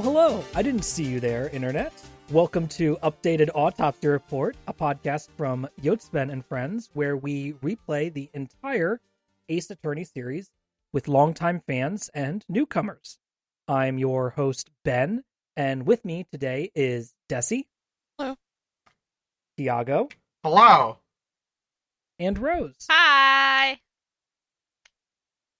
Oh, hello. I didn't see you there, Internet. Welcome to Updated Autopsy Report, a podcast from Yotsuben and Friends, where we replay the entire Ace Attorney series with longtime fans and newcomers. I'm your host, Ben, and with me today is Dessy. Hello. Tiago. Hello. And Rose. Hi.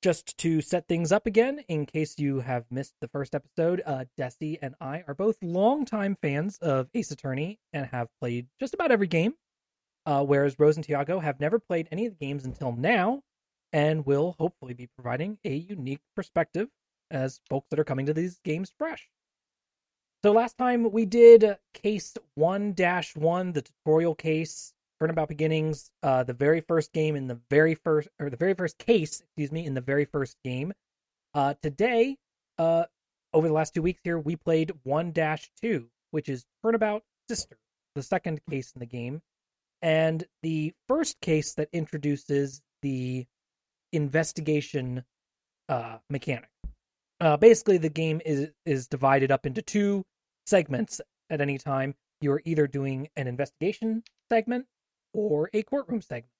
Just to set things up again, in case you have missed the first episode, uh, Dessy and I are both longtime fans of Ace Attorney and have played just about every game. Uh, whereas Rose and Tiago have never played any of the games until now, and will hopefully be providing a unique perspective as folks that are coming to these games fresh. So last time we did case 1 1, the tutorial case Turnabout Beginnings, uh, the very first game in the very first, or the very first case, excuse me, in the very first game. Uh, today, uh, over the last two weeks here, we played 1 2, which is Turnabout Sister, the second case in the game, and the first case that introduces the investigation uh, mechanic. Uh, basically, the game is is divided up into two segments at any time. You're either doing an investigation segment or a courtroom segment.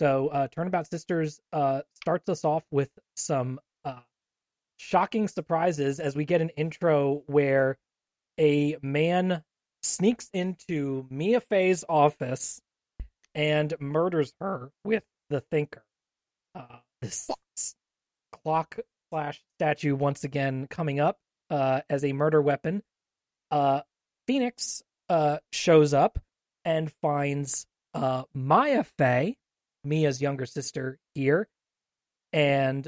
So, uh, Turnabout Sisters uh, starts us off with some uh, shocking surprises as we get an intro where a man sneaks into Mia Fey's office and murders her with the Thinker. Uh, this clock slash statue once again coming up uh, as a murder weapon. Uh, Phoenix uh, shows up and finds uh, Maya Fey, Mia's younger sister, here, and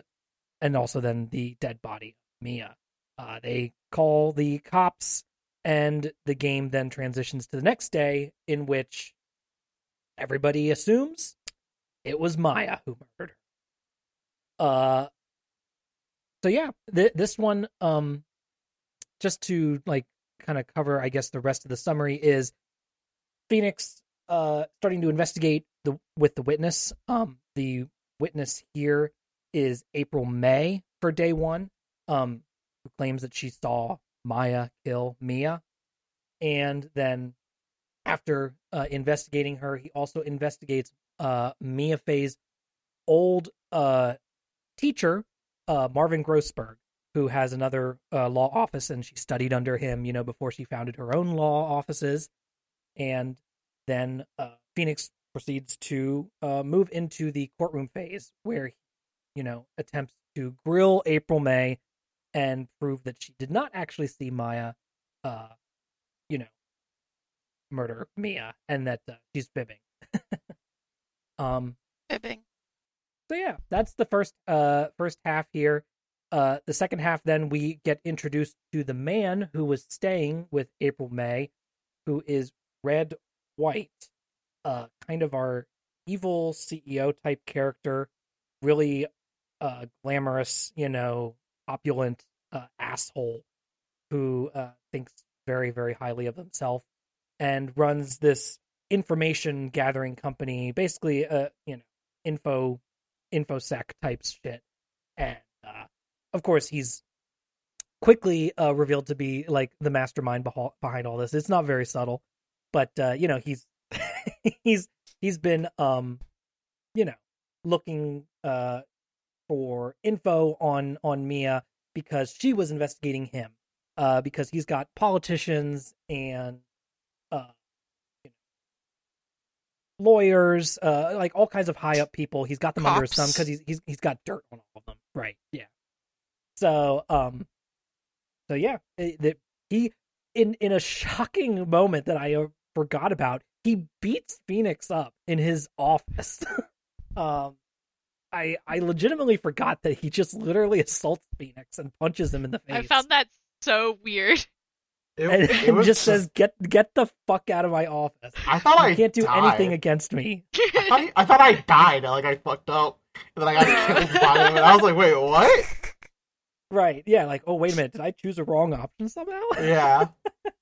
and also then the dead body of Mia. Uh, they call the cops, and the game then transitions to the next day, in which everybody assumes it was Maya who murdered her. Uh, so yeah, th- this one, um, just to like kind of cover, I guess the rest of the summary is Phoenix uh, starting to investigate the with the witness. Um, the witness here is April May for day one, um, who claims that she saw Maya kill Mia, and then after uh, investigating her, he also investigates uh, Mia Fey's old uh, teacher, uh, Marvin Grossberg, who has another uh, law office, and she studied under him, you know, before she founded her own law offices and then uh, Phoenix proceeds to uh, move into the courtroom phase where he, you know, attempts to grill April May and prove that she did not actually see Maya, uh, you know, murder Mia and that uh, she's fibbing. um, Fibbing. So yeah, that's the first uh first half here. Uh, the second half, then we get introduced to the man who was staying with April May, who is Redd White, uh, kind of our evil CEO type character, really uh, glamorous, you know, opulent uh, asshole who uh, thinks very, very highly of himself and runs this information gathering company, basically, uh, you know, info, infosec type shit. And uh, of course, he's quickly uh, revealed to be like the mastermind behind all this. It's not very subtle but uh, you know he's he's he's been um you know looking uh for info on on Mia because she was investigating him uh because he's got politicians and uh you know, lawyers uh like all kinds of high up people. He's got them Cops. under his thumb because he's, he's he's got dirt on all of them. Right. Yeah. So um so yeah that he in in a shocking moment that I uh, forgot about, he beats Phoenix up in his office. um, I I legitimately forgot that he just literally assaults Phoenix and punches him in the face. I found that so weird. It, and, it and was just says, "Get get the fuck out of my office." I thought You I can't do died. anything against me. I thought, I thought I died. Like I fucked up, and then I got killed by him. And I was like, "Wait, what?" Right? Yeah. Like, oh wait a minute, did I choose a wrong option somehow? Yeah.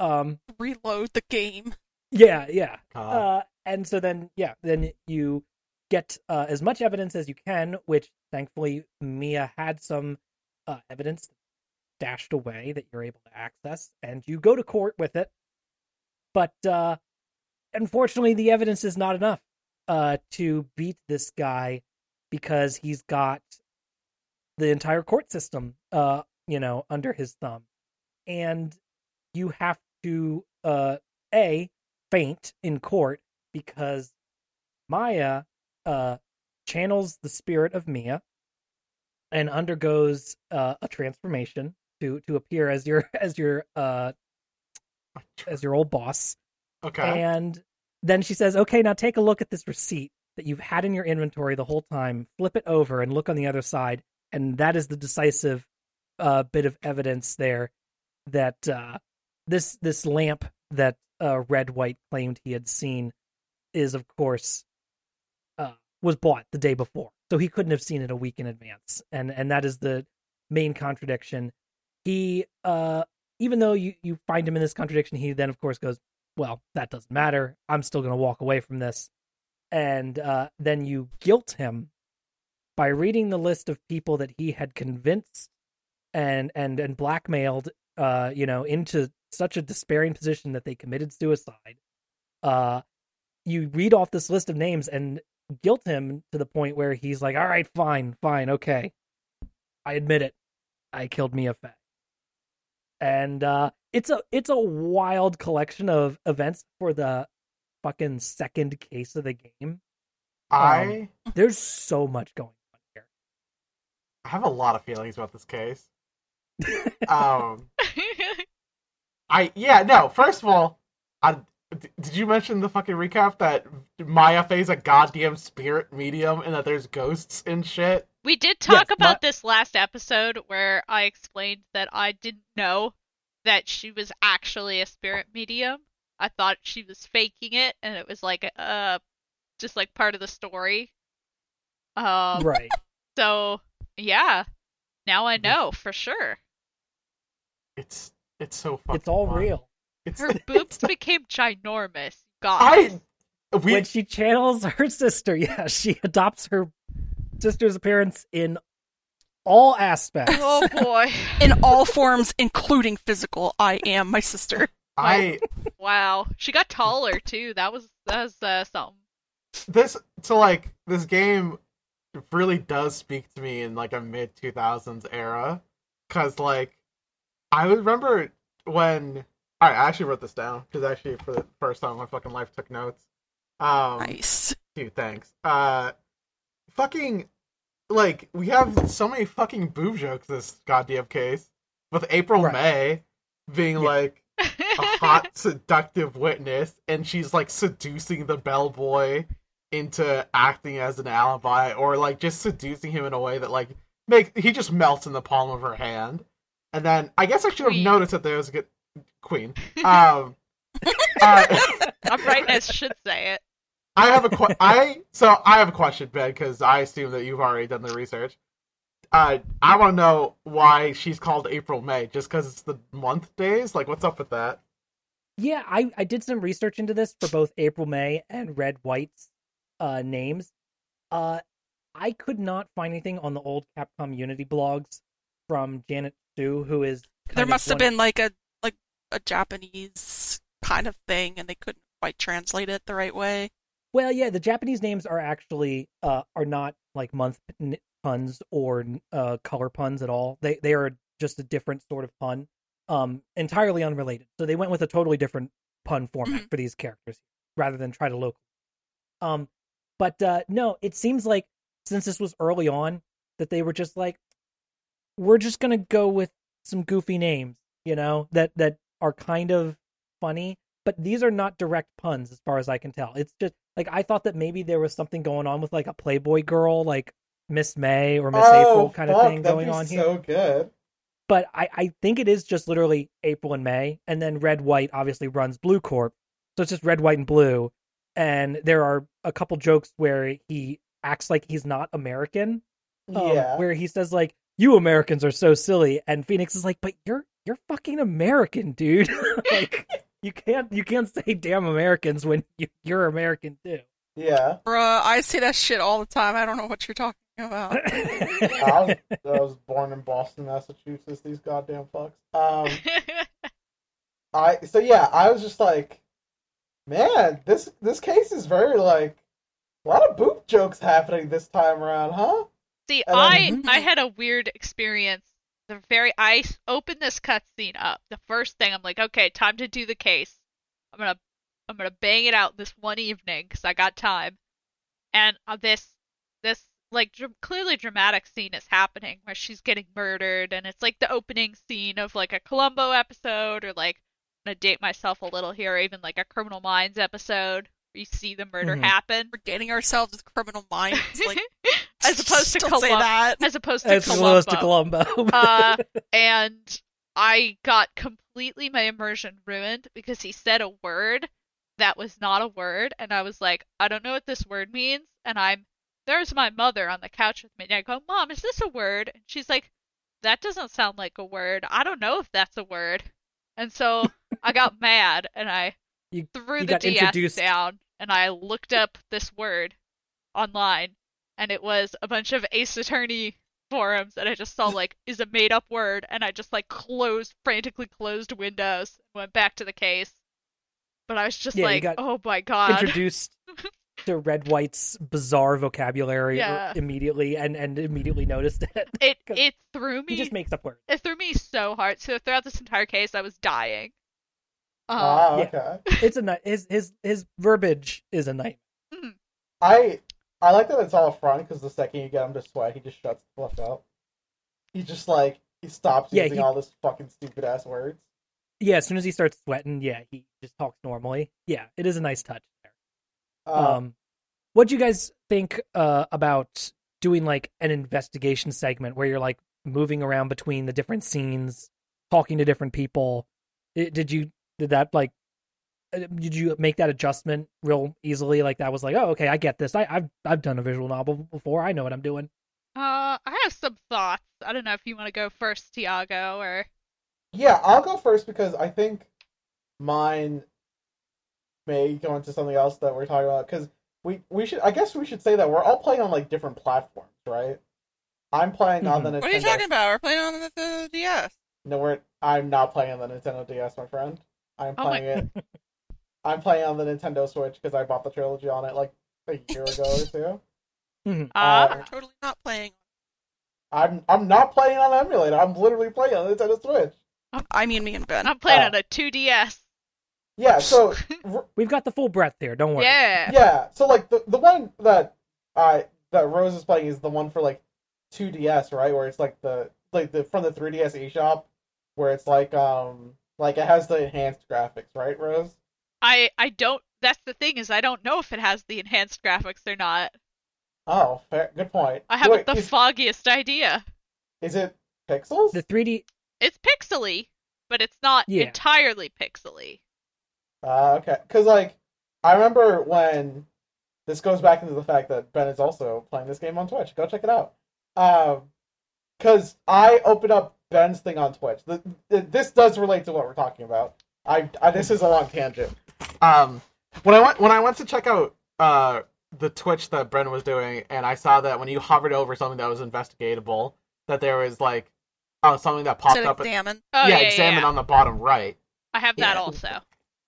um. Reload the game. Yeah. Yeah. God. Uh, and so then, yeah, then you get uh, as much evidence as you can, which thankfully Mia had some uh, evidence stashed away that you're able to access, and you go to court with it. But uh, unfortunately, the evidence is not enough uh, to beat this guy because he's got the entire court system, uh, you know, under his thumb, and you have to uh, a faint in court because Maya uh, channels the spirit of Mia and undergoes uh, a transformation to to appear as your as your uh as your old boss. Okay. and then she says okay now take a look at this receipt that you've had in your inventory the whole time. Flip it over and look on the other side. And that is the decisive uh bit of evidence there that uh this this lamp that uh redd white claimed he had seen is of course uh was bought the day before. So he couldn't have seen it a week in advance. And and that is the main contradiction. He uh even though you you find him in this contradiction he then of course goes well that doesn't matter. I'm still going to walk away from this. And uh then you guilt him by reading the list of people that he had convinced and and and blackmailed uh you know into such a despairing position that they committed suicide. Uh you read off this list of names and guilt him to the point where he's like all right fine fine okay. I admit it. I killed mia fey and uh it's a it's a wild collection of events for the fucking second case of the game. I there's so much going on here. I have a lot of feelings about this case. Um, I yeah no. First of all, I, d- did you mention the fucking recap that Maya Fey's a goddamn spirit medium and that there's ghosts and shit? we did talk Yes, about my- this last episode where I explained that I didn't know that she was actually a spirit medium. I thought she was faking it, and it was like uh, just like part of the story. Um, right so yeah, now I know for sure. It's it's so fucking. it's all fun. real It's, Her boobs became ginormous. God. I we when she channels her sister yeah she adopts her sister's appearance in all aspects Oh boy. in all forms, including physical. I am my sister. I Wow. She got taller too. That was that was uh, something. this to like this game really does speak to me in like a mid 2000s era because like i remember when all right i actually wrote this down because actually for the first time in my fucking life took notes um Nice. dude thanks uh fucking like we have so many fucking boob jokes this goddamn case with april Right. may being Yeah. like a hot seductive witness and she's like seducing the bellboy into acting as an alibi or like just seducing him in a way that like make he just melts in the palm of her hand and then i guess i should have Queen. noticed that there was a good queen um uh, I'm right as should say it. i have a que- i so i have a question ben because i assume that you've already done the research uh i want to know why she's called april may just because it's the month days like what's up with that Yeah, I, I did some research into this for both April May and Redd White's uh, names. Uh, I could not find anything on the old Capcom Unity blogs from Janet Hsu, who is There must have been like a like a Japanese kind of thing, and they couldn't quite translate it the right way. Well, yeah, the Japanese names are actually uh, are not like month puns or uh, color puns at all. They they are just a different sort of pun, um, entirely unrelated. So they went with a totally different pun format Mhm. for these characters rather than try to local. Um, but uh, no, it seems like since this was early on that they were just like, we're just gonna go with some goofy names, you know, that that are kind of funny, but these are not direct puns as far as I can tell. It's just like I thought that maybe there was something going on with like a Playboy girl, like Miss May or Miss April kind of thing going on here. Oh, so good But I, I think it is just literally April and May, and then Redd White obviously runs Blue Corp, so it's just Red, White, and Blue. And there are a couple jokes where he acts like he's not American, um, where he says like you americans are so silly and phoenix is like but you're you're fucking american dude like you can't you can't say damn americans when you, you're american too yeah Bruh, I say that shit all the time. I don't know what you're talking about. I was, I was born in Boston, Massachusetts. These goddamn fucks. Um, I so yeah, I was just like, man, this this case is very like a lot of boop jokes happening this time around, huh? See, And I then- I had a weird experience. The very I opened this cutscene up. The first thing I'm like, okay, time to do the case. I'm gonna I'm gonna bang it out this one evening because I got time. And uh, this this like dr- clearly dramatic scene is happening where she's getting murdered, and it's like the opening scene of like a Columbo episode, or like I'm gonna date myself a little here, or even like a Criminal Minds episode. Where you see the murder Mhm. happen. We're dating ourselves with criminal minds. Like, as opposed to don't say that. as opposed to As Columbo. close to Columbo. uh, and I got completely my immersion ruined because he said a word that was not a word, and I was like, I don't know what this word means, and I'm there's my mother on the couch with me, and I go, Mom, is this a word? And she's like, That doesn't sound like a word. I don't know if that's a word. And so I got mad, and I You- threw you the got DS introduced- down, and I looked up this word online, and it was a bunch of Ace Attorney forums and I just saw like is a made up word and I just like closed frantically closed windows and went back to the case. But I was just Yeah, like, got oh my god. introduced to Redd White's bizarre vocabulary Yeah. immediately and, and immediately noticed it. it 'cause it threw He me just makes up words. it threw me so hard. So throughout this entire case I was dying. Um, ah, yeah. It's a night. his his his verbiage is a nightmare. I I like that it's all front because the second you get him to sweat, he just shuts the fuck up. He just like he stops Yeah, using he- all this fucking stupid ass words. Yeah, as soon as he starts sweating, yeah, he just talks normally. Yeah, it is a nice touch there. Um, Um, what do you guys think uh, about doing like an investigation segment where you're like moving around between the different scenes, talking to different people? I- Did you did that like uh, did you make that adjustment real easily? Like that was like, oh, okay, I get this. I, I've I've done a visual novel before. I know what I'm doing. Uh, I have some thoughts. I don't know if you want to go first, Tiago, or yeah, I'll go first because I think mine may go into something else that we're talking about because we we should I guess we should say that we're all playing on like different platforms, right? I'm playing on the Nintendo. What are you talking about? We're playing on the, the DS. No, we're I'm not playing on the Nintendo DS, my friend. I'm Oh my- playing it. I'm playing on the Nintendo Switch because I bought the trilogy on it like a year ago or two. Mhm. uh, Um, We're totally not playing. I'm I'm not playing on emulator. I'm literally playing on the Nintendo Switch. I mean, me and Ben. I'm playing uh, on a 2DS. Yeah, so We've got the full breadth there. Don't worry. Yeah. yeah, so like the the one that I that Rose is playing is the one for like 2DS, right? Where it's like the like the from the 3DS eShop, where it's like um like it has the enhanced graphics, right, Rose? I I don't. That's the thing is I don't know if it has the enhanced graphics or not. Oh, fair, good point. I haven't Wait, the is, foggiest idea. is it pixels? The 3D. It's pixely, but it's not Yeah. entirely pixely. Uh, okay, because like I remember when this goes back into the fact that Ben is also playing this game on Twitch. Go check it out. Um, because I opened up Ben's thing on Twitch. The, the, this does relate to what we're talking about. I, I this is a long tangent. Um, when I went when I went to check out uh the Twitch that Ben was doing, and I saw that when you hovered over something that was investigatable, that there was like uh, something that popped Said up. examine. Oh yeah, yeah, yeah, examine yeah. on the bottom right. I have that Yeah. also.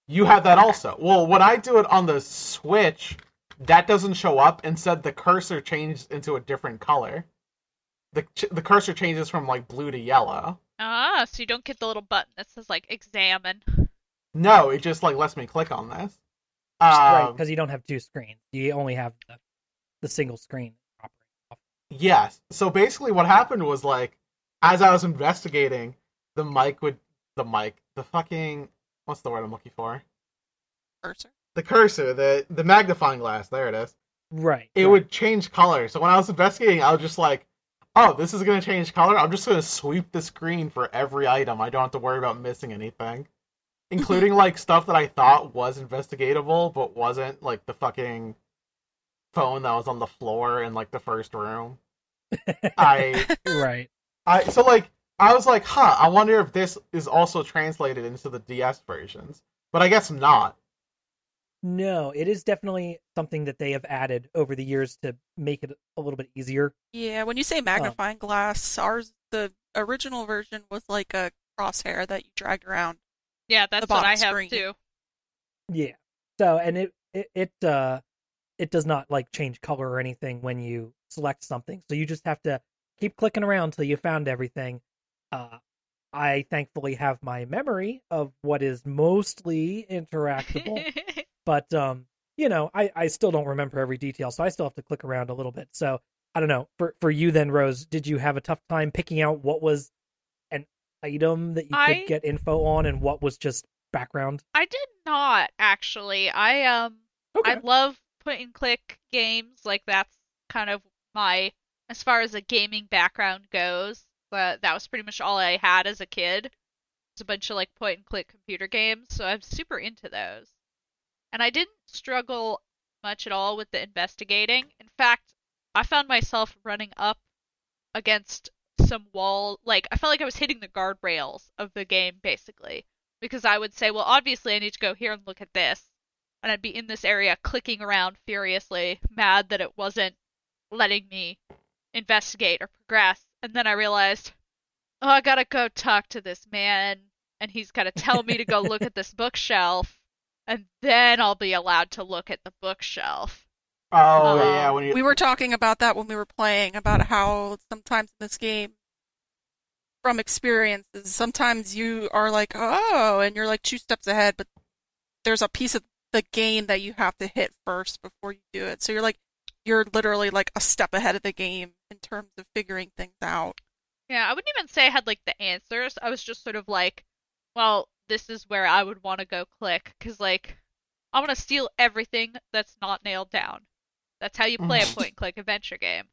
You have that also. Well, when I do it on the Switch, that doesn't show up. Instead, the cursor changes into a different color. The ch- the cursor changes from like blue to yellow. Ah, so you don't get the little button that says like examine. No, it just like lets me click on this. right, Um, because you don't have two screens. You only have the, the single screen. yes. So basically, what happened was like, as I was investigating, the mic would the mic the fucking what's the word I'm looking for? Cursor. The cursor, the the magnifying glass. There it is. Right. it right. would change color. So when I was investigating, I was just like, "Oh, this is gonna change color. I'm just gonna sweep the screen for every item. I don't have to worry about missing anything, including like stuff that I thought was investigatable but wasn't, like the fucking phone that was on the floor in like the first room. I, right. I so like I was like, huh. I wonder if this is also translated into the DS versions, but I guess not. No, it is definitely something that they have added over the years to make it a little bit easier. Yeah, when you say um, magnifying glass, ours the original version was like a crosshair that you dragged around. Yeah, that's what I have screen. too. Yeah. So and it it, it uh it does not like change color or anything when you select something. So you just have to keep clicking around till you found everything. Uh I thankfully have my memory of what is mostly interactable, but um you know, I I still don't remember every detail, so I still have to click around a little bit. So I don't know. For for you then Rose, did you have a tough time picking out what was an item that you I- could get info on and what was just background? I did not actually. I um Okay. I love point and click games. Like that's kind of my as far as a gaming background goes. But that was pretty much all I had as a kid. It's a bunch of like point and click computer games, so I'm super into those. And I didn't struggle much at all with the investigating. In fact, I found myself running up against some wall like I felt like I was hitting the guardrails of the game basically because I would say, well, obviously I need to go here and look at this. And I'd be in this area clicking around furiously, mad that it wasn't letting me investigate or progress. And then I realized, oh, I gotta go talk to this man, and he's gotta tell me to go look at this bookshelf, and then I'll be allowed to look at the bookshelf. Oh Uh, yeah, when you We were talking about that when we were playing about how sometimes in this game, from experiences, sometimes you are like, oh, and you're like two steps ahead, but there's a piece of the game that you have to hit first before you do it. So you're like, you're literally like a step ahead of the game in terms of figuring things out. Yeah, I wouldn't even say I had like the answers. I was just sort of like, well, this is where I would want to go click because like I want to steal everything that's not nailed down. That's how you play a point and click adventure game.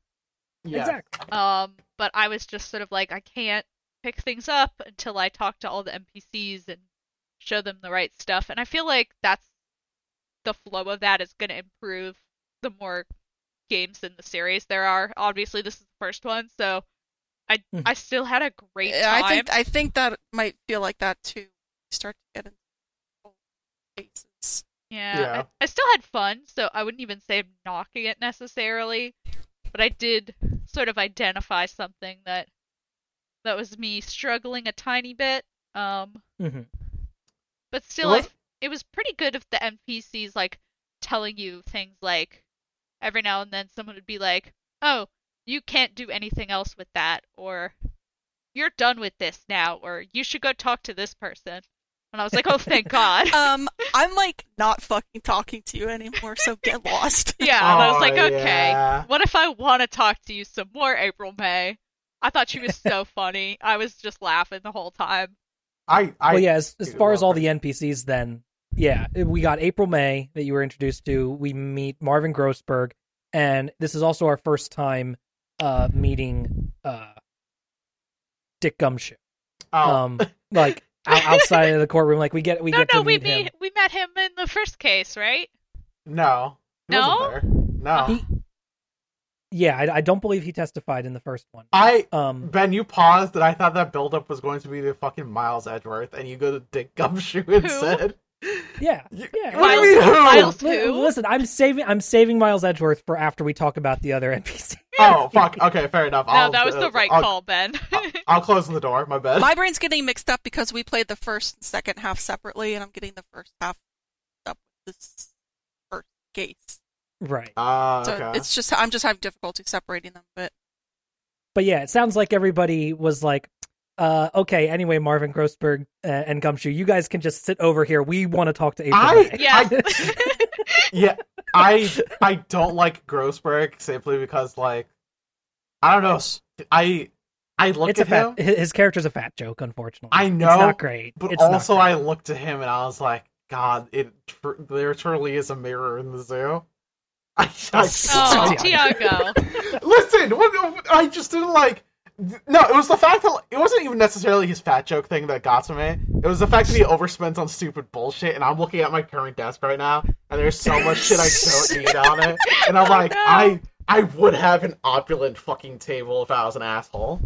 yeah. Exactly. Um, but I was just sort of like I can't pick things up until I talk to all the NPCs and show them the right stuff. And I feel like that's the flow of that is going to improve the more games in the series there are. Obviously, this is the first one, so I Mhm. I still had a great time. I think I think that might feel like that too. Start to get into old cases. Yeah, Yeah. I, I still had fun, so I wouldn't even say I'm knocking it necessarily, but I did sort of identify something that that was me struggling a tiny bit. Um, hmm but still, I, it was pretty good if the NPCs like telling you things like every now and then someone would be like, "Oh, you can't do anything else with that," or "You're done with this now," or "You should go talk to this person." And I was like, "Oh, thank God." Um, I'm like not fucking talking to you anymore, so get lost. Yeah, and I was like, okay, yeah. what if I want to talk to you some more, April May? I thought she was so funny. I was just laughing the whole time. I I well, yeah, as, as far as all her. the NPCs, then, yeah, we got April May that you were introduced to. We meet Marvin Grossberg, and this is also our first time uh, meeting uh, Dick Gumshoe. oh, Um, like outside of the courtroom, like we get we no, get no, to we meet him. meet, we met him in the first case, right? no, he No? wasn't there. No, He- Yeah, I, I don't believe he testified in the first one. I Um, Ben, you paused, and I thought that buildup was going to be the fucking Miles Edgeworth, and you go to Dick Gumshoe instead. yeah, You- Yeah. What do you mean, who? Miles- Who? Listen, I'm saving I'm saving Miles Edgeworth for after we talk about the other NPC. Oh fuck. Okay, fair enough. No, I'll, that was the uh, right I'll, call, Ben. I'll close the door. My bad. My brain's getting mixed up because we played the first and second half separately, and I'm getting the first half up with this first case. Right. Ah, So okay. it's just I'm just having difficulty separating them. But But yeah, it sounds like everybody was like, uh, okay, anyway, Marvin Grossberg uh, and Gumshoe, you guys can just sit over here. We want to talk to April. I- May." yeah. yeah, I I don't like Grossberg simply because like I don't know. I I look it's a at him, fat. His character's a fat joke, unfortunately. I know, It's know, not great. but It's also great. I looked at him and I was like, God, it there truly is a mirror in the zoo. I, I oh, Tiago. Tiago. Listen, what, I just didn't like. No, it was the fact that it wasn't even necessarily his fat joke thing that got to me. It was the fact that he overspends on stupid bullshit, and I'm looking at my current desk right now, and there's so much shit I don't need on it, and I'm Oh, like, no. I I would have an opulent fucking table if I was an asshole.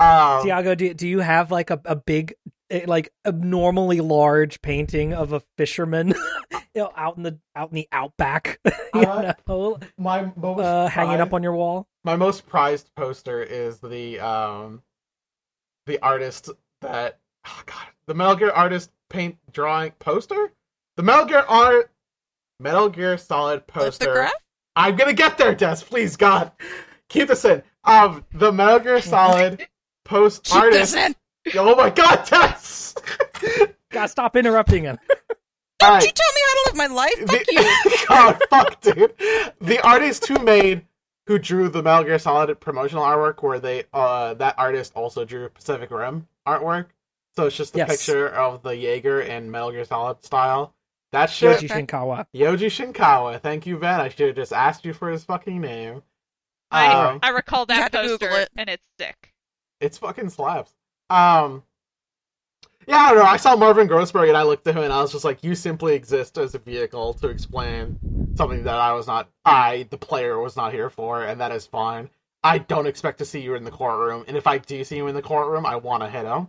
Um, Tiago, do, do you have like a, a big, eh, like abnormally large painting of a fisherman you know, out in the out in the outback, Uh, know, My most uh, hanging up on your wall. my most prized poster is the um the artist that oh god the Metal Gear artist paint drawing poster the Metal Gear art Metal Gear Solid poster Lithograph? I'm gonna get there Des please God keep this in um the Metal Gear Solid post Keep artist this in. Oh my God Des Gotta stop interrupting him. Don't you right. tell me how to live my life? Fuck The- you. God, fuck, dude. The artist who made, who drew the Metal Gear Solid promotional artwork, where they, uh, that artist also drew Pacific Rim artwork. So it's just a Yes. picture of the Jaeger in Metal Gear Solid style. That shit, Yoji Shinkawa. Yoji Shinkawa. Thank you, Ben. I should have just asked you for his fucking name. I Um, I recall that had to Google poster, it. and it's sick. It's fucking slaps. Um, yeah, I don't know. I saw Marvin Grossberg and I looked at him and I was just like, "You simply exist as a vehicle to explain something that I was not, I, the player, was not here for, and that is fine. I don't expect to see you in the courtroom, and if I do see you in the courtroom, I want to hit him.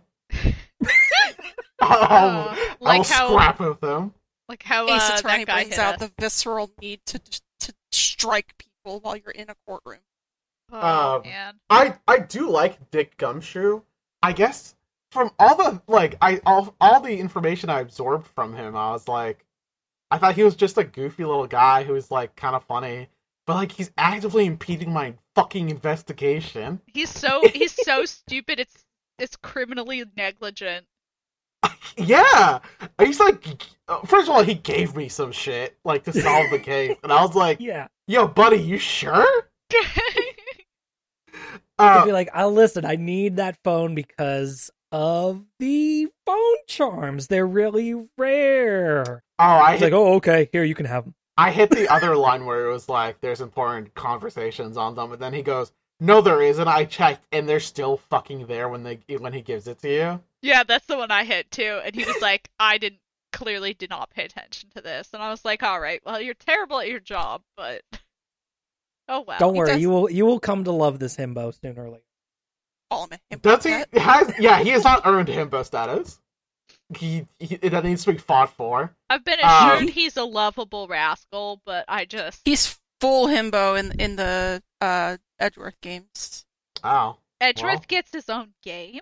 I'll, Uh, I'll like how scrap with him. like how Ace uh, Attorney that guy brings hit out us. the visceral need to to strike people while you're in a courtroom. Oh um, man. I I do like Dick Gumshoe. I guess from all the like I all all the information I absorbed from him, I was like, I thought he was just a goofy little guy who was like kind of funny, but like he's actively impeding my fucking investigation. He's so he's so stupid. It's it's criminally negligent. Yeah, he's like, uh, first of all, he gave me some shit like to solve the case, and I was like, Yeah. yo, buddy, you sure? To Uh, be like, oh, listen, I need that phone because of the phone charms. They're really rare. oh, I It's hit like, oh, okay, here you can have them. I hit the other line where it was like, there's important conversations on them, and then he goes, no, there isn't. I checked, and they're still fucking there when they when he gives it to you. yeah, that's the one I hit too. And he was like, I didn't clearly did not pay attention to this. And I was like, all right, well, you're terrible at your job, but oh well. Don't worry, does- you will you will come to love this himbo sooner or later. Call him a himbo Does he has? Yeah, he has not earned himbo status. He, he that needs to be fought for. I've been Um, assured he's a lovable rascal, but I just He's full himbo in in the uh, Edgeworth games. Oh, Edgeworth well. gets his own game.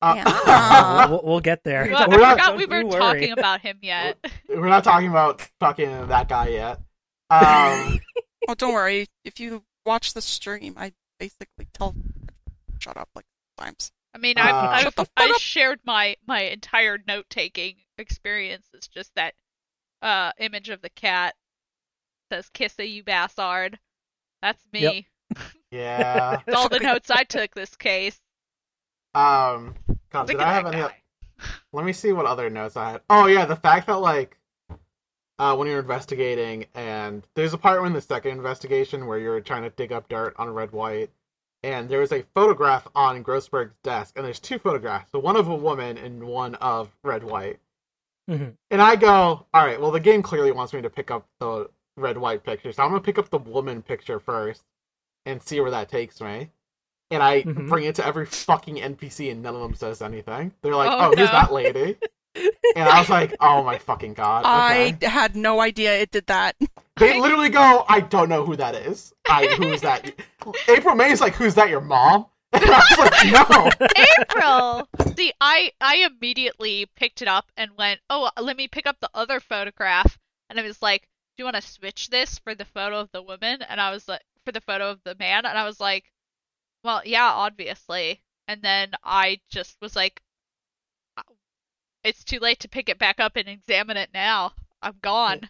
uh, Yeah. we'll, we'll get there. Well, We're I not- forgot we don't were talking about him yet. we're not talking about fucking that guy yet. Um, Oh, don't worry. If you watch the stream, I basically tell shut up like times. I mean, Uh, I Shut I, fuck I shared my my entire note taking experience. It's just that uh image of the cat says "Kissa you bastard." That's me. yeah. It's all the notes I took this case. Um, God, did I have any? guy. Let me see what other notes I had. Oh yeah, the fact that like uh, when you're investigating, and there's a part in the second investigation where you're trying to dig up dirt on redd white, and there was a photograph on Grossberg's desk, and there's two photographs, so one of a woman and one of redd white. Mhm. And I go, all right, well the game clearly wants me to pick up the redd white picture, so I'm gonna pick up the woman picture first and see where that takes me. And I Mhm. bring it to every fucking NPC, and none of them says anything. They're like, Oh, "Oh, who's that lady?" And I was like, "Oh my fucking god!" Okay. I had no idea it did that. They literally go, "I don't know who that is. I who is that?" April May is like, "Who's that? Your mom?" And I was like, "No." April. See, I I immediately picked it up and went, "Oh, let me pick up the other photograph." And I was like, "Do you want to switch this for the photo of the woman?" And I was like, "For the photo of the man?" And I was like, "Well, yeah, obviously." And then I just was like, "Uh, "It's too late to pick it back up and examine it now. I'm gone."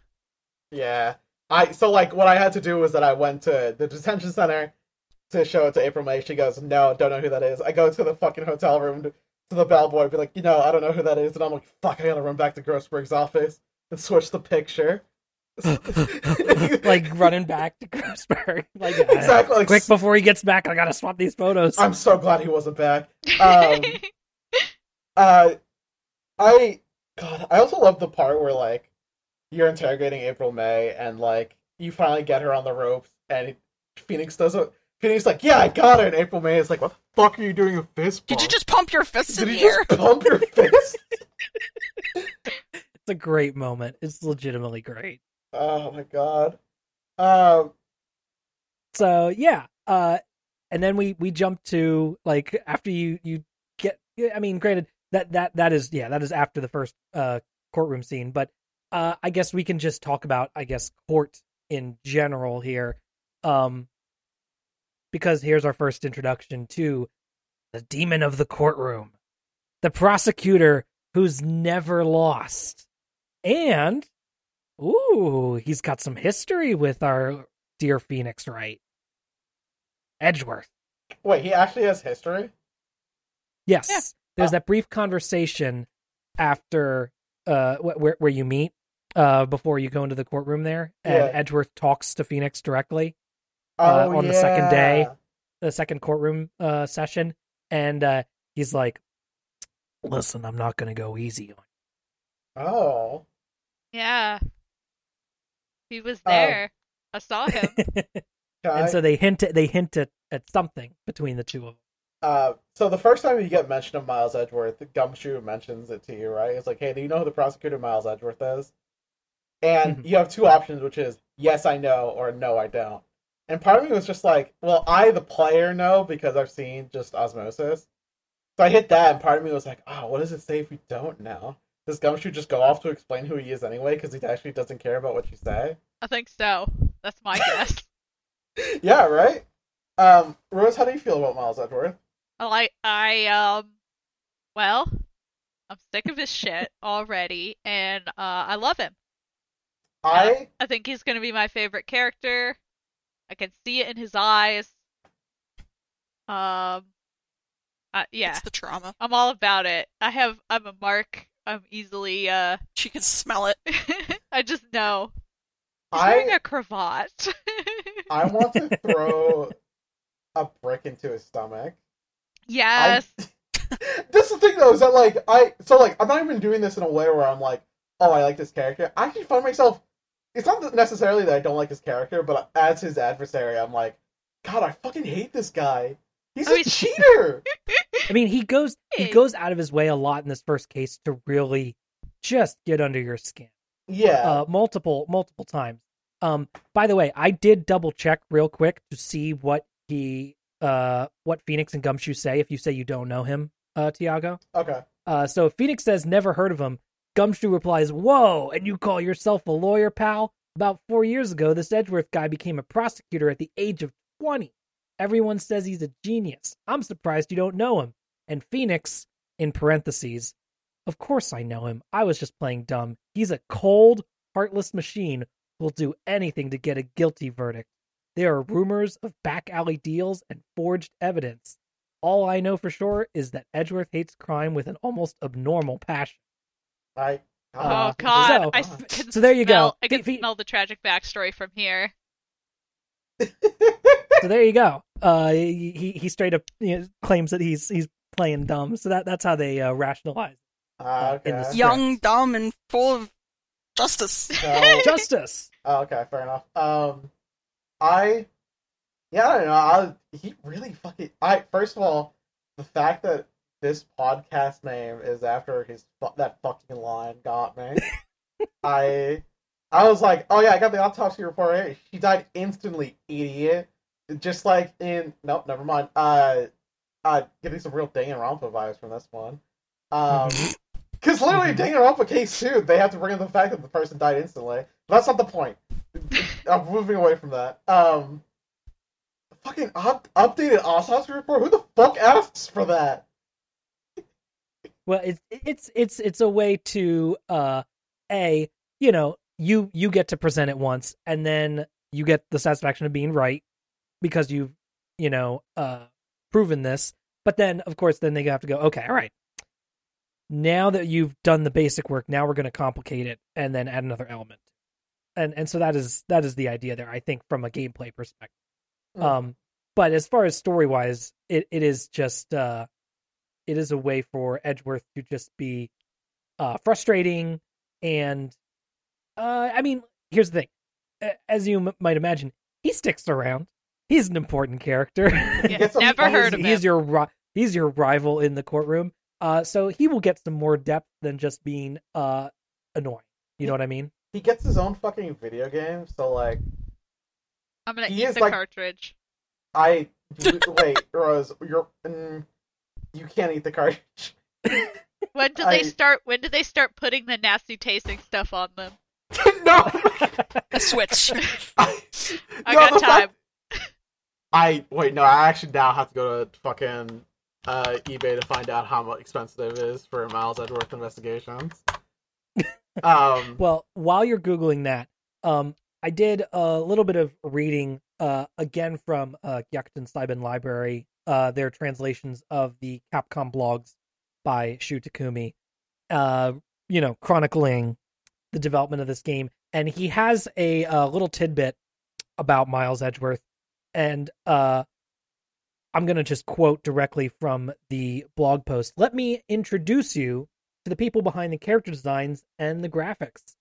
Yeah. I so like what I had to do was that I went to the detention center to show it to April May. She goes, "No, don't know who that is." I go to the fucking hotel room to, to the bellboy, be like, "You know, I don't know who that is," and I'm like, "Fuck, I gotta run back to Grossberg's office and switch the picture." like running back to Grossberg. Like, exactly. Like, quick before he gets back, I gotta swap these photos. I'm so glad he wasn't back. Um, uh, I God, I also love the part where like you're interrogating April May and like you finally get her on the ropes and Phoenix doesn't. Phoenix like, yeah, I got it. And April May is like, what the fuck are you doing with fist Did you just pump your fist Did in you the air? pump your fist? it's a great moment. It's legitimately great. Oh my god. Um. So yeah, uh, and then we we jump to like after you you get. I mean, granted that that that is yeah that is after the first uh courtroom scene, but uh, I guess we can just talk about I guess court in general here, um, because here's our first introduction to the demon of the courtroom, the prosecutor who's never lost, and ooh, he's got some history with our dear Phoenix, right? Edgeworth. Wait, he actually has history. Yes. Yeah. There's Uh, that brief conversation after uh where where you meet uh before you go into the courtroom there and Yeah. Edgeworth talks to Phoenix directly Uh, Oh, on the second day. the second courtroom uh session and uh he's like listen I'm not going to go easy on you. Oh. Yeah. He was Oh. there. I saw him. and I- so they hint at, they hint at, at something between the two of them Uh, so the first time you get mention of Miles Edgeworth, Gumshoe mentions it to you, right? It's like, hey, do you know who the prosecutor Miles Edgeworth is? And Mhm. you have two options, which is yes, I know, or no, I don't. And part of me was just like, well, I, the player, know because I've seen just osmosis. So I hit that, and part of me was like, oh, what does it say if we don't know? Does Gumshoe just go off to explain who he is anyway because he actually doesn't care about what you say? I think so. That's my guess. yeah, right? Um, Rose, how do you feel about Miles Edgeworth? I like I um well, I'm sick of his shit already and uh I love him. I I think he's gonna be my favorite character. I can see it in his eyes. Um uh, yeah, It's the trauma. I'm all about it. I have I'm a mark. I'm easily uh She can smell it. I just know. He's wearing I a cravat. I want to throw a brick into his stomach. Yes. This is the thing though, is that like I so like I'm not even doing this in a way where I'm like, oh I like this character. I actually find myself it's not necessarily that I don't like his character, but as his adversary, I'm like, God, I fucking hate this guy. He's I a mean- cheater. I mean he goes he goes out of his way a lot in this first case to really just get under your skin yeah. uh, multiple multiple times. Um, by the way, I did double check real quick to see what he uh what Phoenix and Gumshoe say if you say you don't know him, uh, Tiago. okay. Uh, so Phoenix says never heard of him, Gumshoe replies, "Whoa!" And you call yourself a lawyer, pal? About four years ago, this Edgeworth guy became a prosecutor at the age of twenty. Everyone says he's a genius. I'm surprised you don't know him. And Phoenix, in parentheses, of course I know him. I was just playing dumb. He's a cold, heartless machine will do anything to get a guilty verdict. There are rumors of back alley deals and forged evidence. All I know for sure is that Edgeworth hates crime with an almost abnormal passion. I oh Uh, god. so- I s- can so there you go. I can Fe- fe- smell the tragic backstory from here. So there you go. Uh, he he- he straight up you know, claims that he's he's playing dumb. So that that's how they uh, rationalize Ah, in okay. Young, dumb, and full of justice. So- justice. Oh, okay, fair enough. Um, I, yeah, I don't know. I, he really fucking. I first of all, the fact that this podcast name is after his that fucking line got me. I, I was like, oh yeah, I got the autopsy report. Hey, she died instantly, idiot. Just like in nope, never mind. Uh, uh, getting some real Danganronpa vibes from this one. Um. Because literally, Mhm. Danganronpa case too, they have to bring up the fact that the person died instantly. But that's not the point. I'm moving away from that. Um, fucking up, updated autopsy report. Who the fuck asks for that? Well, it's it's it's it's a way to uh a you know you you get to present it once and then you get the satisfaction of being right because you've you know uh proven this. But then of course then they have to go okay all right. Now that you've done the basic work, now we're going to complicate it and then add another element. And and so that is that is the idea there. I think from a gameplay perspective. Mm. Um, but as far as story wise, it, it is just uh, it is a way for Edgeworth to just be uh, frustrating and uh, I mean, here's the thing: as you m- might imagine, he sticks around. He's an important character. Yeah, gets a- never he's- heard of he's your ri- he's your rival in the courtroom. Uh, so he will get some more depth than just being uh annoying. You know what I mean? He gets his own fucking video game, so like I'm gonna He eat is the like- cartridge. I wait, Rose, you're mm, you can't eat the cartridge. When did I- they start? When did they start putting the nasty tasting stuff on them? no, A switch. I, I no, got time. fact- I wait, no, I actually now have to go to fucking uh, eBay to find out how expensive it is for Miles Edgeworth investigations. Um, Well, while you're googling that, um, I did a little bit of reading uh, again from uh, Gyakuten Saiban Library, uh, their translations of the Capcom blogs by Shu Takumi, uh, you know, chronicling the development of this game, and he has a, uh little tidbit about Miles Edgeworth, and uh, I'm gonna just quote directly from the blog post. Let me introduce you to the people behind the character designs and the graphics.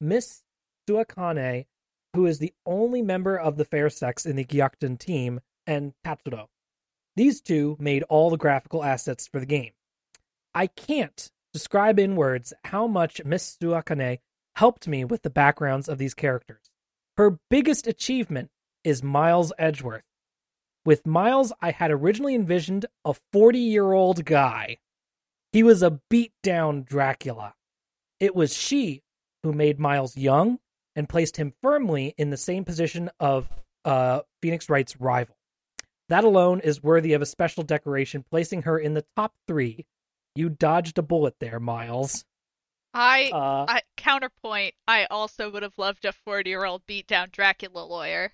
Miss Suekane, who is the only member of the fair sex in the Gyakuten team, and Tatsuro. These two made all the graphical assets for the game. I can't describe in words how much Miss Suekane helped me with the backgrounds of these characters. Her biggest achievement is Miles Edgeworth. With Miles, I had originally envisioned a 40 year old guy. He was a beat down Dracula. It was she who made Miles young and placed him firmly in the same position of uh, Phoenix Wright's rival. That alone is worthy of a special decoration, placing her in the top three. You dodged a bullet there, Miles. I, Uh, I counterpoint. I also would have loved a 40 year old beat down Dracula lawyer.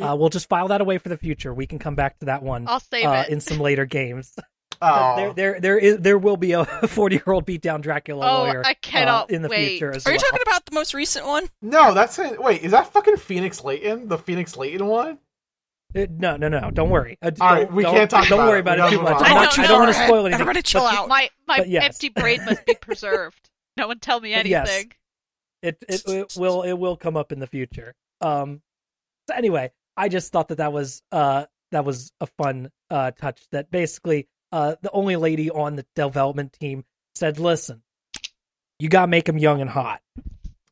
uh, we'll just file that away for the future. We can come back to that one I'll save uh, it. in some later games. oh, There, there, there is, there will be a forty-year-old beat-down Dracula Oh, lawyer. I cannot uh, in the wait. future as well. Are you talking about the most recent one? no, that's wait, is that fucking Phoenix Layton? The Phoenix Layton one? Uh, No, no, no. Don't worry. Uh, All right, don't- we can't talk Don't about worry about We it too much. I'm on. not, I I don't want to spoil anything. Everybody chill but out. My my yes. empty brain must be preserved. No one tell me But yes. anything. It, it it will it will come up in the future. Um. So anyway, I just thought that that was uh that was a fun uh touch. That basically uh the only lady on the development team said, "Listen, you gotta make him young and hot.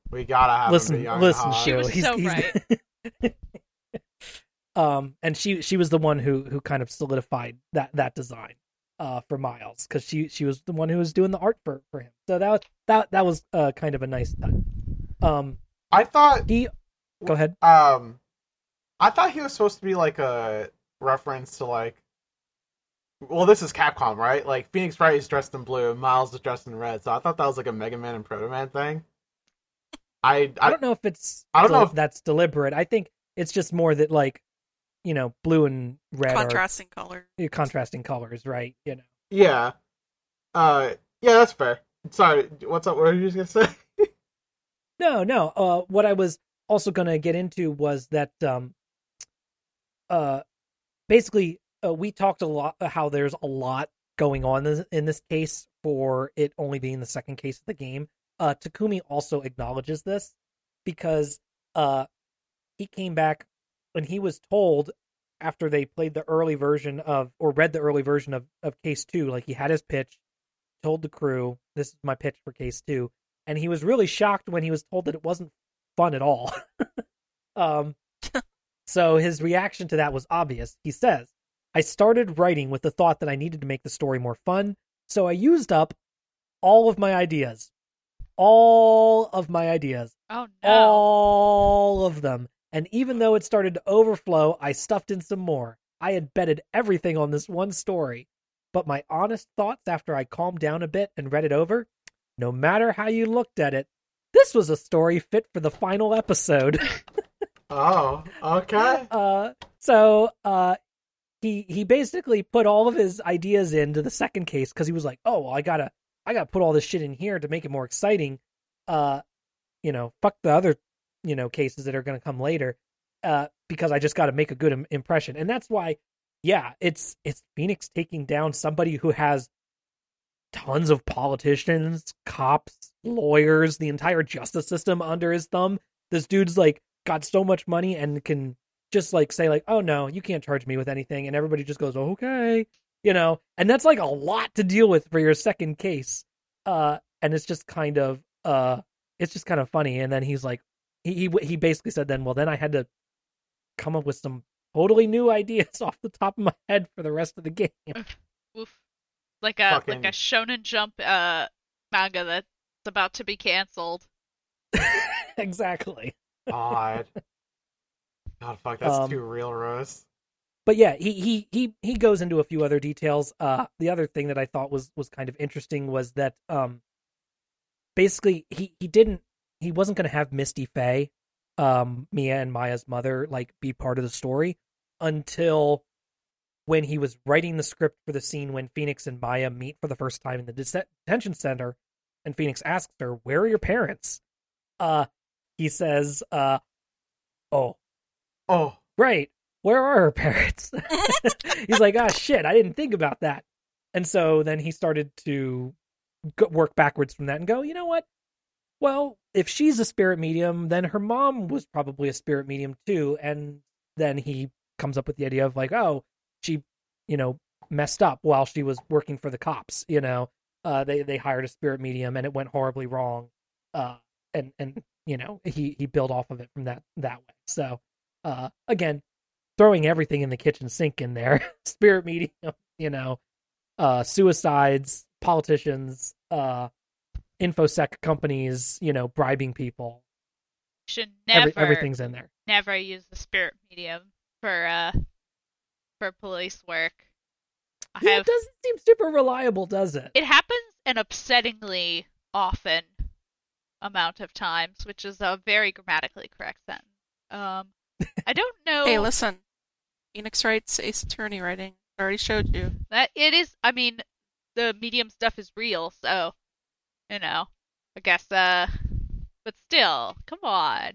We gotta have him listen, be young listen, and hot. She was He's, so he's um, and she she was the one who who kind of solidified that that design uh for Miles because she she was the one who was doing the art for for him. So that was that that was uh kind of a nice touch. Um, I thought he go ahead. um I thought he was supposed to be like a reference to like well this is Capcom, right? Like Phoenix Wright is dressed in blue, Miles is dressed in red, so I thought that was like a Mega Man and Proto Man thing. I I I, don't know if it's I don't know if- that's deliberate. I think it's just more that like you know blue and red Contrasting color. are contrasting colors, right? You know. yeah. Uh yeah, that's fair. Sorry, what's up? What were you just gonna say? No, no. Uh, what I was also going to get into was that, um, uh, basically, uh, we talked a lot how there's a lot going on in this, case for it only being the second case of the game. Uh, Takumi also acknowledges this because uh, he came back when he was told after they played the early version of or read the early version of of case two, like he had his pitch, told the crew, "This is my pitch for case two and he was really shocked when he was told that it wasn't fun at all. um, so his reaction to that was obvious. He says, "I started writing with the thought that I needed to make the story more fun, so I used up all of my ideas, all of my ideas, Oh no. all of them. And even though it started to overflow, I stuffed in some more. I had betted everything on this one story. But my honest thoughts after I calmed down a bit and read it over, no matter how you looked at it, this was a story fit for the final episode. Oh, okay. uh, so uh, he he basically put all of his ideas into the second case because he was like, oh well, I gotta I gotta put all this shit in here to make it more exciting. Uh, you know, fuck the other you know cases that are gonna come later. Uh, because I just got to make a good Im- impression, and that's why, yeah, it's it's Phoenix taking down somebody who has tons of politicians, cops, lawyers, the entire justice system under his thumb. This dude's like got so much money and can just like say like, "Oh no, you can't charge me with anything," and everybody just goes, "Okay," you know. And that's like a lot to deal with for your second case. Uh, and it's just kind of uh it's just kind of funny and then he's like he he, he basically said then well then i had to come up with some totally new ideas off the top of my head for the rest of the game Oof. Like a Fucking- like a Shonen Jump uh manga that's about to be canceled. exactly God. God, fuck, that's Um, too real, Rose. but yeah he he he he goes into a few other details uh the other thing that i thought was was kind of interesting was that um basically he he didn't he wasn't going to have misty Fey, um mia and maya's mother like be part of the story until when he was writing the script for the scene when phoenix and maya meet for the first time in the detention center and phoenix asks her where are your parents uh he says uh oh Oh, right. Where are her parents? He's like ah shit i didn't think about that. And so then he started to go, work backwards from that and go you know what? Well if she's a spirit medium then her mom was probably a spirit medium too. And then he comes up with the idea of like oh she you know messed up while she was working for the cops you know? Uh they they hired a spirit medium and it went horribly wrong. Uh and and you know he he built off of it from that that way. So uh again throwing everything in the kitchen sink in there spirit medium you know uh suicides politicians uh infosec companies you know bribing people Should never Every, everything's in there never use the spirit medium for uh for police work. Yeah, have it doesn't seem super reliable does it it happens an upsettingly often amount of times, which is a very grammatically correct sentence. Um, I don't know Hey, listen. Phoenix Wright's Ace Attorney writing. I already showed you. that it is. I mean, the medium stuff is real, so you know, I guess. Uh, but still, come on.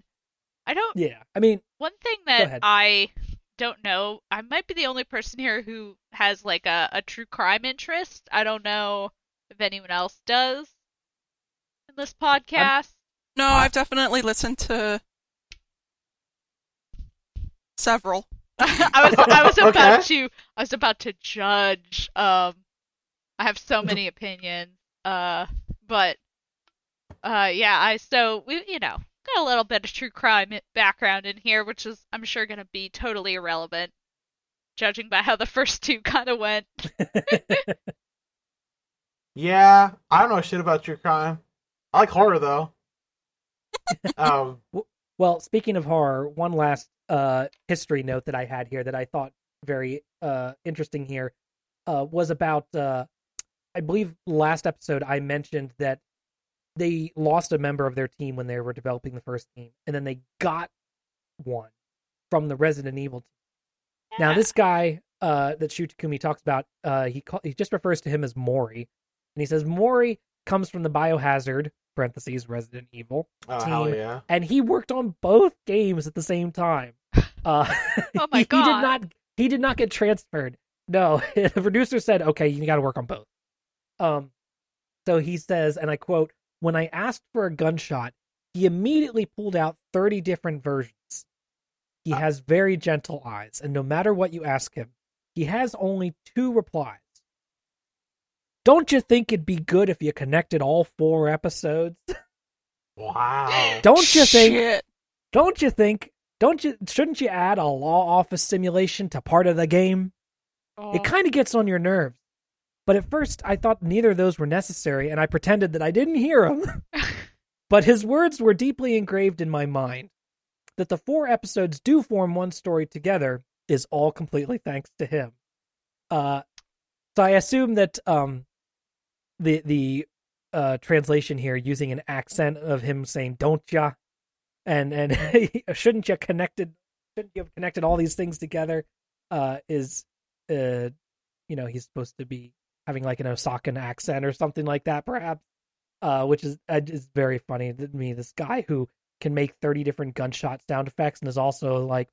I don't. yeah i mean One thing that I don't know, I might be the only person here who has like a, a true crime interest. I don't know if anyone else does in this podcast. No, I've definitely listened to several. I was I was about Okay. to I was about to judge. Um, I have so many opinions. Uh, but uh, yeah. I so we you know got a little bit of true crime background in here, which is I'm sure gonna be totally irrelevant, judging by how the first two kind of went. yeah. I don't know shit about true crime. I like horror though. um, Well, speaking of horror, one last uh, history note that I had here that I thought very uh, interesting here uh, was about. Uh, I believe last episode I mentioned that they lost a member of their team when they were developing the first team, and then they got one from the Resident Evil team. Now, this guy uh, that Shu Takumi talks about, uh, he call, he just refers to him as Mori, and he says Mori comes from the Biohazard (parentheses Resident Evil) oh hell Team. yeah. and he worked on both games at the same time. Uh, Oh my he, he did not. He did not get transferred. No, the producer said, "Okay, you got to work on both." Um, so he says, and I quote: "When I asked for a gunshot, he immediately pulled out thirty different versions. He Ah. has very gentle eyes, and no matter what you ask him, he has only two replies." Don't you think it'd be good if you connected all four episodes? Wow. Don't you think Shit. don't you think? Don't you? Shouldn't you add a law office simulation to part of the game? Oh, It kind of gets on your nerves. But at first, I thought neither of those were necessary, and I pretended that I didn't hear him. but his words were deeply engraved in my mind. That the four episodes do form one story together is all completely thanks to him. Uh, so I assume that um, the the uh, translation here using an accent of him saying "don't ya," and and shouldn't you connected shouldn't you have connected all these things together uh, is uh, you know he's supposed to be having like an Osakan accent or something like that, perhaps. Uh, which is uh, is very funny to me. This guy who can make thirty different gunshot sound effects and is also like,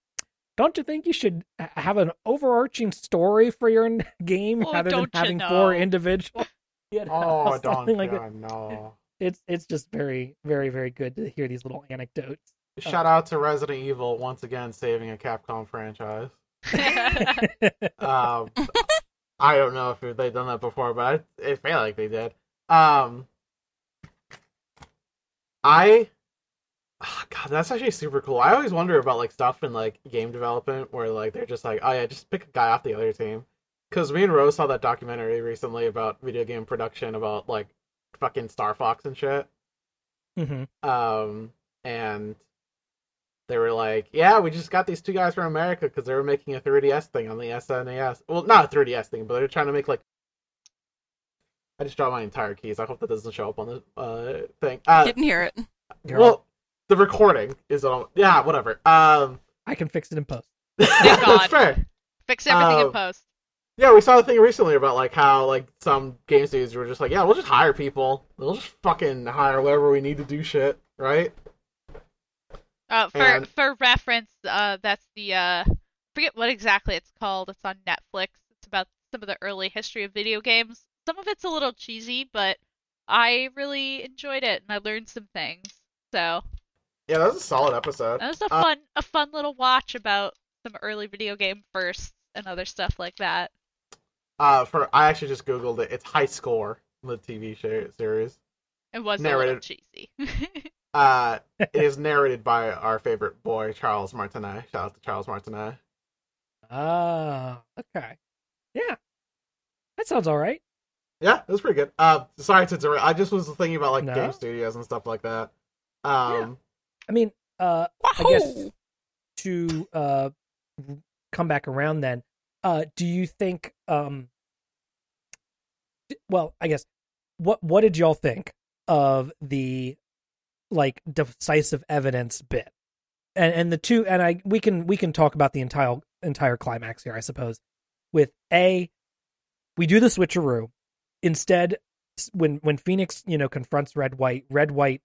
don't you think you should have an overarching story for your game Oh, rather than don't you having know. four individual? You Oh, something don't like that. God, no. It's it's just very very very good to hear these little anecdotes. Shout out to Resident Evil once again saving a Capcom franchise. Um, I don't know if they've done that before, but I, it felt like they did. Um, I oh, God, that's actually super cool. I always wonder about like stuff in like game development where like they're just like, oh yeah, just pick a guy off the other team. Because me and Rose saw that documentary recently about video game production about like fucking Star Fox and shit. Mm-hmm. Um, and they were like, yeah, we just got these two guys from America because they were making a 3DS thing on the SNES. Well, not a 3DS thing, but they're trying to make like. I just dropped my entire keys. I hope that doesn't show up on the uh, thing. Uh, Didn't hear it. well, the recording is on. Yeah, whatever. Um, I can fix it in post. that's God. fair. Fix everything Uh, in post. Yeah, we saw the thing recently about like how like some game studios were just like, yeah, we'll just hire people. We'll just fucking hire whoever we need to do shit, right? Uh, for and- for reference, uh, that's the uh, forget what exactly it's called. It's on Netflix. It's about some of the early history of video games. Some of it's a little cheesy, but I really enjoyed it and I learned some things. So Yeah, that was a solid episode. that was a Uh, fun a fun little watch about some early video game firsts and other stuff like that. Uh, for I actually just googled it. It's High Score, the TV show series. It was a Narrated- little cheesy. Uh, it is narrated by our favorite boy, Charles Martinet. Shout out to Charles Martinet. Ah, okay. Yeah. That sounds all right. Yeah, it was pretty good. Uh, sorry to interrupt. I just was thinking about like No. game studios and stuff like that. Um, I mean, uh, I guess to uh come back around then, uh, do you think um well, I guess what what did y'all think of the like decisive evidence bit? And and the two and I we can we can talk about the entire entire climax here, I suppose. With A, we do the switcheroo. Instead, when when Phoenix, you know, confronts Redd White, Redd White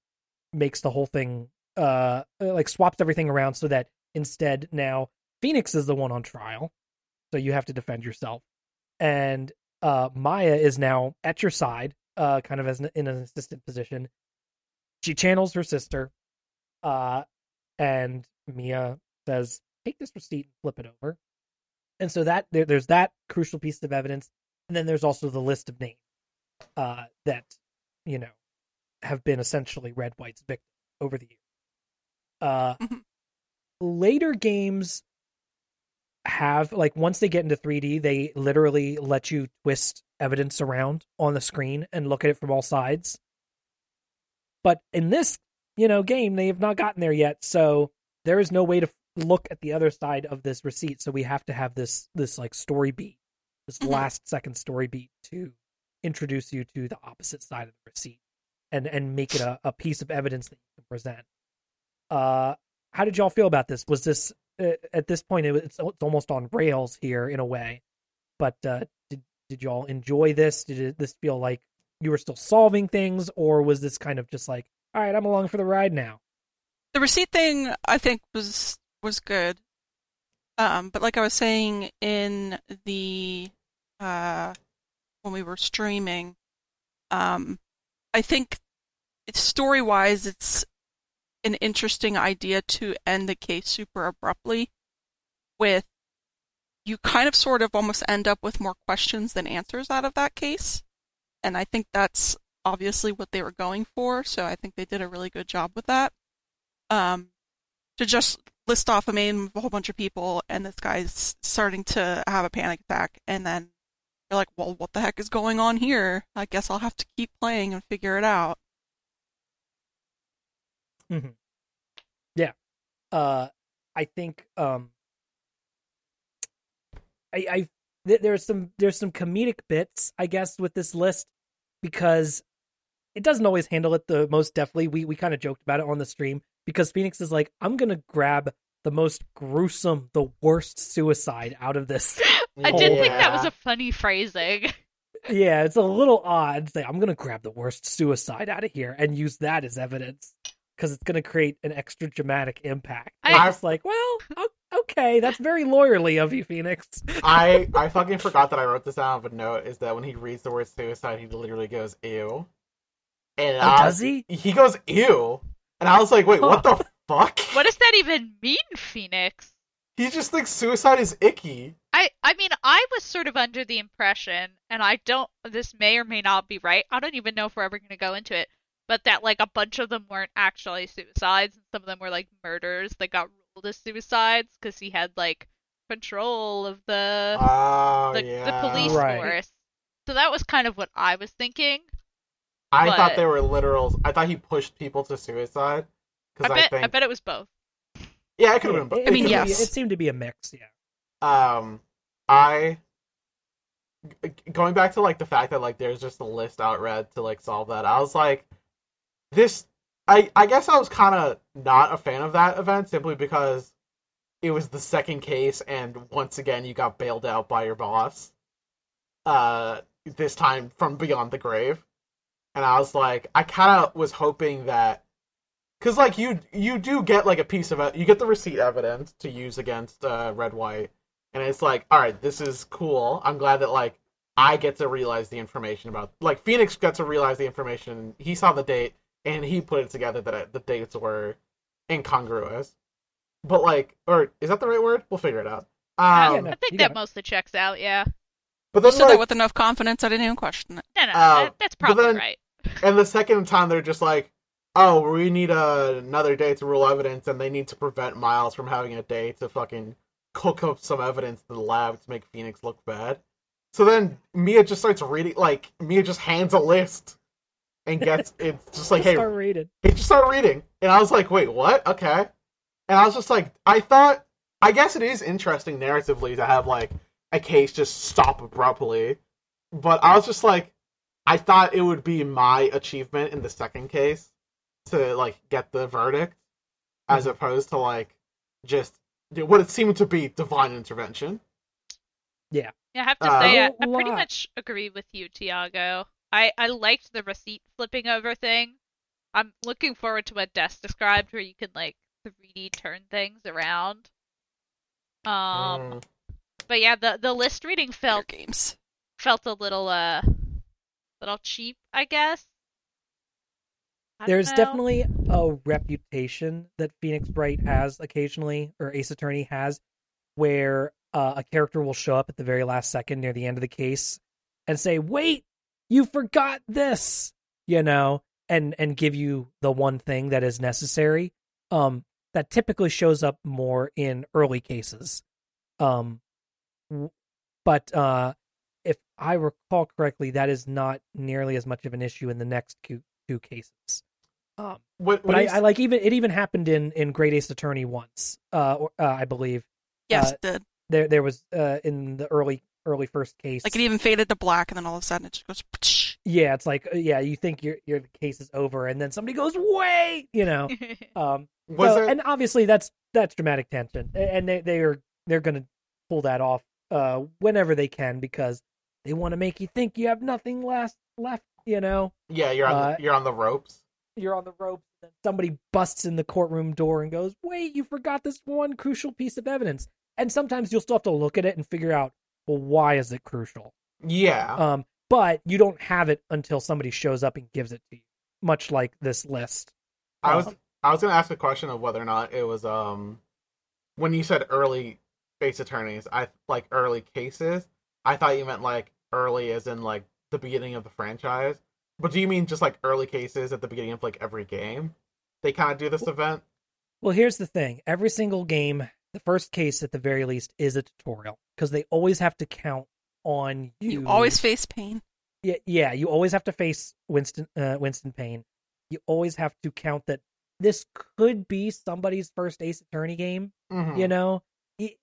makes the whole thing uh like swaps everything around so that instead now Phoenix is the one on trial. So you have to defend yourself. And uh Maya is now at your side, uh kind of as an, in an assistant position. She channels her sister. Uh and Mia says, "Take this receipt and flip it over." And so that there, there's that crucial piece of evidence, and then there's also the list of names uh, that you know have been essentially Redd White's victims over the years. Uh, later games have like once they get into 3D, they literally let you twist evidence around on the screen and look at it from all sides. But in this, you know, game, they have not gotten there yet, so there is no way to look at the other side of this receipt. So we have to have this this like story beat, this Mhm. last second story beat to introduce you to the opposite side of the receipt and and make it a, a piece of evidence that you can present. Uh, how did y'all feel about this? Was this at this point it, it's it's almost on rails here in a way, but uh, did did y'all enjoy this? Did it, this feel like you were still solving things, or was this kind of just like, all right, I'm along for the ride now? The receipt thing, I think, was was good. Um, but like I was saying in the uh, when we were streaming, um, I think it's story wise, it's an interesting idea to end the case super abruptly. With you kind of sort of almost end up with more questions than answers out of that case, and I think that's obviously what they were going for. So I think they did a really good job with that um, to just list off a name of a whole bunch of people, and this guy's starting to have a panic attack, and then you're like, well, what the heck is going on here? I guess I'll have to keep playing and figure it out. Uh i think um i i th- there's some there's some comedic bits i guess with this list because it doesn't always handle it the most deftly. We we kind of joked about it on the stream because phoenix is like i'm gonna grab the most gruesome the worst suicide out of this I did think that was a funny phrasing. yeah it's a little odd say i'm gonna grab the worst suicide out of here and use that as evidence because it's gonna create an extra dramatic impact I- I was like, well, okay, that's very lawyerly of you, Phoenix. I I fucking forgot that I wrote this down, but note is that when he reads the word suicide, he literally goes ew. And Oh, I, does he? He goes ew, and I was like, wait, what the fuck? What does that even mean, Phoenix? He just thinks suicide is icky. I I mean, I was sort of under the impression, and I don't. This may or may not be right. I don't even know if we're ever going to go into it. But that like a bunch of them weren't actually suicides, and some of them were like murders that got ruled as suicides because he had like control of the Oh, the, yeah. the police Right. force. So that was kind of what I was thinking. I but- thought they were literal. I thought he pushed people to suicide. I Because I, bet think. I bet it was both. Yeah, it could have been. Both. I mean, seemed to be- yes. it seemed to be a mix. Yeah. um I going back to like the fact that like there's just a list out read to like solve that i was like this i i guess i was kind of not a fan of that event simply because it was the second case and once again you got bailed out by your boss uh this time from beyond the grave. And i was like i kind of was hoping that because like you you do get like a piece of you get the receipt evidence to use against uh redd white. And it's like all right this is cool. I'm glad that like i get to realize the information about like phoenix got to realize the information. He saw the date and he put it together that the dates were incongruous but like or is that the right word we'll figure it out um I think that got it. mostly checks out. Yeah. but You then said like, that with enough confidence, I didn't even question it. No, no, Uh, that, that's probably then- right. And the second time, they're just like, "Oh, we need a, another day to rule evidence, and they need to prevent Miles from having a day to fucking cook up some evidence in the lab to make Phoenix look bad." So then Mia just starts reading, like Mia just hands a list and gets it's just like, Just "Hey, start reading. he just started reading, and I was like, "Wait, what? Okay." And I was just like, I thought, I guess it is interesting narratively to have like a case just stop abruptly, but I was just like, I thought it would be my achievement in the second case to like get the verdict, as opposed to like just what it seemed to be divine intervention. Yeah, Yeah, I have to Uh, say, I pretty much agree with you, Tiago. I, I liked the receipt flipping over thing. I'm looking forward to what Des described, where you can like 3D turn things around. Um, Mm. but yeah, the the list reading Video felt games. felt a little uh, little cheap, I guess. I There's know. definitely a reputation that Phoenix Wright has occasionally, or Ace Attorney has, where uh, a character will show up at the very last second near the end of the case and say, "Wait, you forgot this," you know, and and give you the one thing that is necessary. Um, that typically shows up more in early cases. Um, but uh, if I recall correctly, that is not nearly as much of an issue in the next two, two cases. Um, What, but I, I like even it even happened in in Great Ace Attorney once, uh, or, uh I believe Yes, Uh, it did. there there was uh in the early early first case. Like it even faded to black, and then all of a sudden it just goes. ptsh. yeah, it's like yeah, you think your your case is over, and then somebody goes wait, you know. Um, was so- it? and obviously that's that's dramatic tension, and they they are they're gonna pull that off uh whenever they can because they want to make you think you have nothing left left, you know. yeah, you're on uh, the, you're on the ropes. you're on the ropes and somebody busts in the courtroom door and goes wait you forgot this one crucial piece of evidence and sometimes you'll still have to look at it and figure out well why is it crucial Yeah. um but you don't have it until somebody shows up and gives it to you much like this list I was Um, I was gonna ask a question of whether or not it was um when you said early Ace Attorneys, I like early cases. I thought you meant like early as in like the beginning of the franchise. But do you mean just like early cases at the beginning of like every game? They kind of do this event. well here's the thing every single game the first case at the very least is a tutorial because they always have to count on you You always face Payne. yeah, yeah, you always have to face Winston uh, Winston Payne. You always have to count that this could be somebody's first Ace Attorney game. Mhm. You know, It-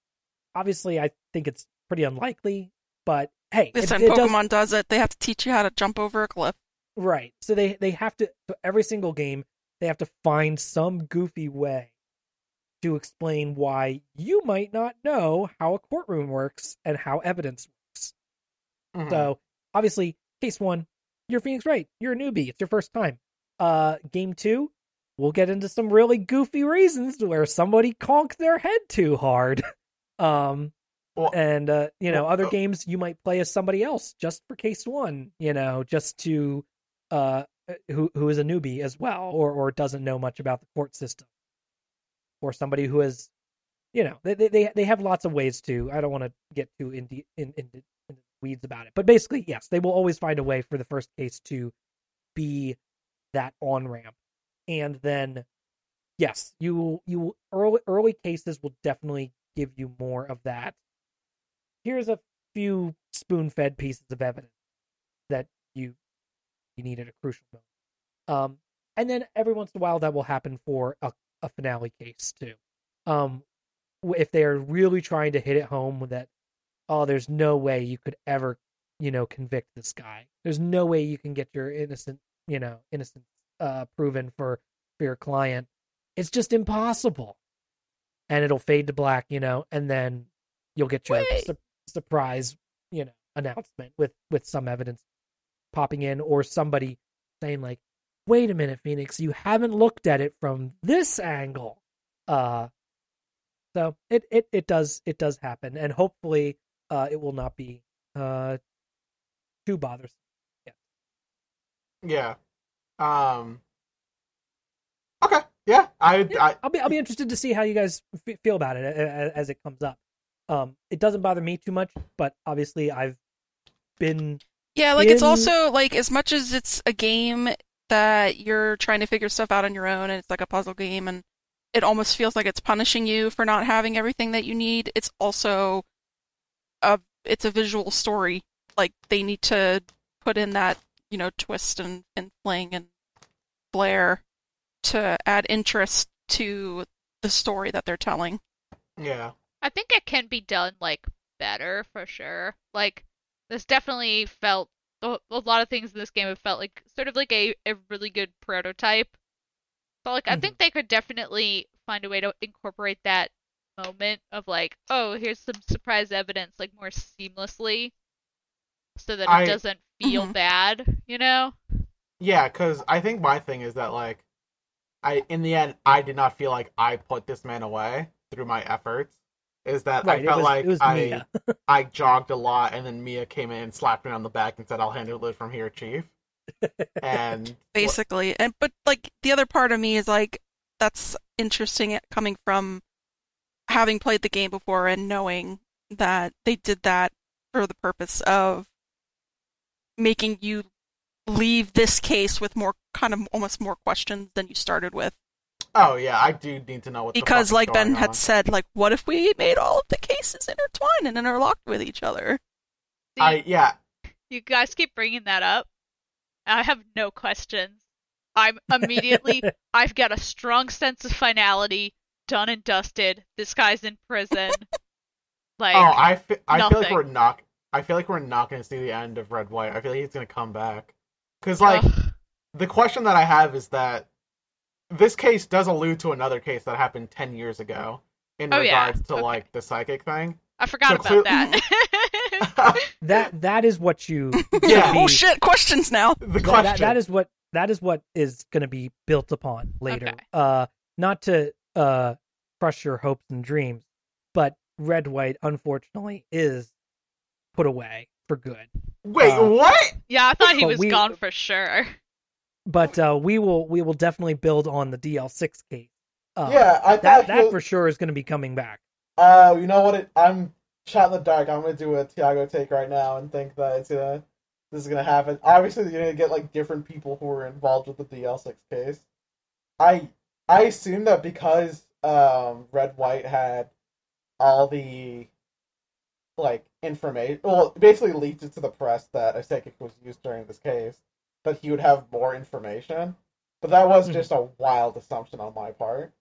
obviously, I think it's pretty unlikely, but hey, it, Listen, it does Pokemon does it. They have to teach you how to jump over a cliff. right. So they they have to so every single game they have to find some goofy way to explain why you might not know how a courtroom works and how evidence works. Mhm. So obviously, case one, you're Phoenix Wright. You're a newbie. It's your first time. Uh, game two, we'll get into some really goofy reasons to where somebody conked their head too hard. Um, Well, and uh, you know, well, other uh, games you might play as somebody else just for case one. You know, just to uh, who who is a newbie as well, or or doesn't know much about the court system, or somebody who has, you know, they they they have lots of ways to. I don't want to get too in de- in, in, in the weeds about it, but basically, yes, they will always find a way for the first case to be that on ramp, and then yes, you will you will early early cases will definitely give you more of that. Here's a few spoon fed pieces of evidence that you you need at a crucial moment. Um, and then every once in a while that will happen for a, a finale case too. Um, if they are really trying to hit it home that oh, there's no way you could ever you know convict this guy. There's no way you can get your innocent you know innocent uh, proven for for your client. It's just impossible. And it'll fade to black, you know, and then you'll get your su- surprise, you know, announcement with with some evidence popping in or somebody saying like, "Wait a minute, Phoenix, you haven't looked at it from this angle." Uh so it it it does it does happen and hopefully uh it will not be uh too bothersome. Yeah. Yeah. Um. Okay. Yeah. I. Yeah, I I'll be I'll be interested to see how you guys f- feel about it as, as it comes up. Um, it doesn't bother me too much, but obviously I've been Yeah, like it's also like as much as it's a game that you're trying to figure stuff out on your own and it's like a puzzle game and it almost feels like it's punishing you for not having everything that you need. It's also a it's a visual story. Like they need to put in that, you know, twist and, and fling and flare to add interest to the story that they're telling. yeah. I think it can be done like better for sure. Like this definitely felt a a lot of things in this game have felt like sort of like a, a really good prototype. But like I Mhm. think they could definitely find a way to incorporate that moment of like, oh, here's some surprise evidence like more seamlessly so that it I- doesn't feel Mhm. bad, you know? Yeah, because I think my thing is that like, I in the end I did not feel like I put this man away through my efforts. Is that right. I It felt was like it was I I jogged a lot, and then Mia came in and slapped me on the back and said, "I'll handle it from here, Chief." And basically and but like the other part of me is like that's interesting coming from having played the game before and knowing that they did that for the purpose of making you leave this case with more kind of almost more questions than you started with oh yeah, I do need to know what the fuck because is like ben going had on. said like what if we made all of the cases intertwined and interlocked with each other See, I yeah, You guys keep bringing that up. I have no questions. I'm immediately, I've got a strong sense of finality, done and dusted. This guy's in prison. Like, oh I fe- I feel like we're not. I feel like we're not going to see the end of Redd White. I feel like he's going to come back. Because like ugh. the question that I have is that this case does allude to another case that happened ten years ago in Oh, yeah. regards to Okay. like the psychic thing. I forgot so about clear- that. that that is what you Yeah. oh shit questions now the question. that, that is what that is what is going to be built upon later. Okay. Uh, not to uh crush your hopes and dreams, but Redd White unfortunately is put away for good. Wait, uh, what? yeah, I thought he was we- gone for sure. But uh, we will we will definitely build on the DL6 case. Uh, yeah, I that that for sure is going to be coming back. Uh, you know what? It, I'm shot in the dark. I'm gonna do a Tiago take right now and think that it's gonna this is gonna happen. Obviously, you're gonna get like different people who are involved with the DL6 case. I I assume that because um Redd White had all the like information, well, basically leaked it to the press that a psychic was used during this case, that he would have more information. But that was Mhm. just a wild assumption on my part.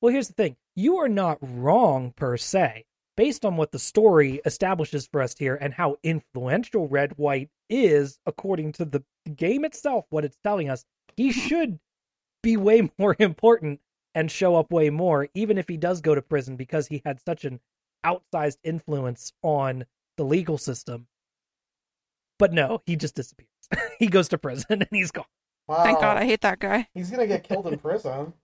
Well, here's the thing. You are not wrong per se. Based on what the story establishes for us here and how influential Redd White is, according to the game itself, what it's telling us, he should be way more important and show up way more, even if he does go to prison because he had such an outsized influence on the legal system. But no, he just disappears. he goes to prison and he's gone. Wow. thank god i hate that guy He's gonna get killed in prison.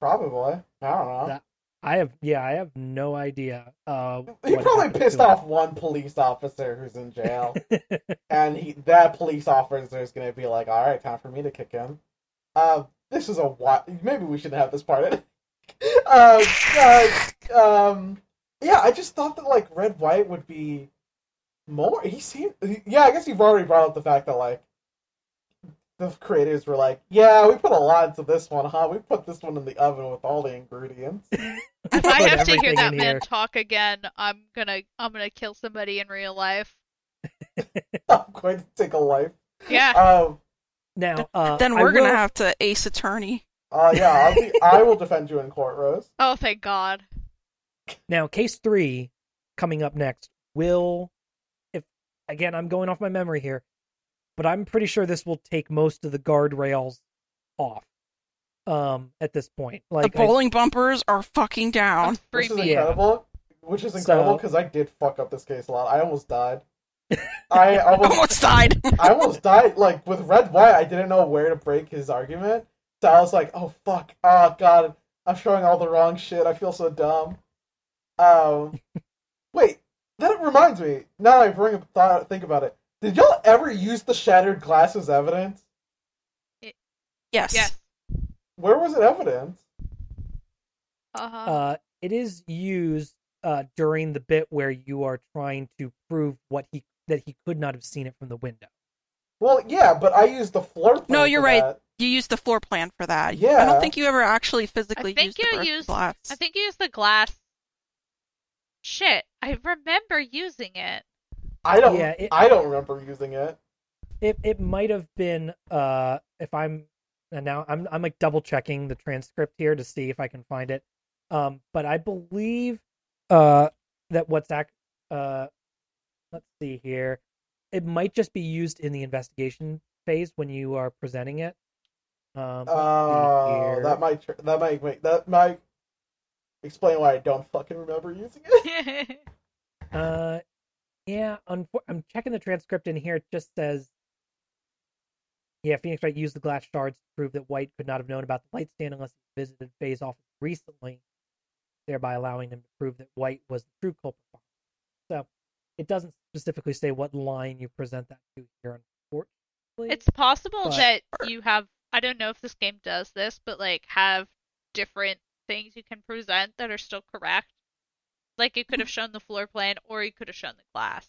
Probably. I don't know. That- I have, yeah, I have no idea. Uh, he probably pissed to him. off one police officer who's in jail, and he that police officer is gonna be like, "All right, time for me to kick him." Uh, this is a what? Maybe we shouldn't have this part. in. uh, uh, um, yeah, I just thought that like Redd White would be more. He seemed, yeah. I guess you've already brought up the fact that like the creators were like, "Yeah, we put a lot into this one, huh? We put this one in the oven with all the ingredients." If I have to hear that man here. talk again, I'm gonna I'm gonna kill somebody in real life. I'm going to take a life. Yeah. Um. Now, uh, then we're gonna have to ace attorney. Uh. Yeah. I'll be, I will defend you in court, Rose. Oh, thank God. Now, case three coming up next will, if again, I'm going off my memory here, but I'm pretty sure this will take most of the guardrails off. Um, at this point, like the I- bumpers are fucking down. Which is me. Yeah. incredible. Which is incredible So- because I did fuck up this case a lot. I almost died. I almost, Almost died. I almost died. Like with Redd White, I didn't know where to break his argument. So I was like, "Oh fuck! Oh god! I'm showing all the wrong shit. I feel so dumb." Um, wait, that it reminds me. Now that I bring up thought, think about it. Did y'all ever use the shattered glass as evidence? It, yes. Yes. Where was it evidence? Uh-huh. uh, it is used uh during the bit where you are trying to prove what he that he could not have seen it from the window. Well, yeah, but I used the floor plan. No, you're for right. that. You used the floor plan for that. Yeah. I don't think you ever actually physically I think used you burst used- glass. I think you used the glass. Shit, I remember using it. I don't. Yeah, it- I don't remember using it. It it might have been uh if I'm and now I'm I'm like double checking the transcript here to see if I can find it. Um, but I believe uh that what's act uh let's see here. It might just be used in the investigation phase when you are presenting it. Um, Oh, that might that might make that might explain why I don't fucking remember using it. Uh, yeah. Unfor- I'm checking the transcript in here. It just says, yeah, Phoenix Wright used the glass shards to prove that White could not have known about the light stand unless he visited Fey's office recently, thereby allowing him to prove that White was the true culprit. So, it doesn't specifically say what line you present that to here, unfortunately. It's possible But- that you have I don't know if this game does this, but like have different things you can present that are still correct. Like you could have shown the floor plan or you could have shown the glass.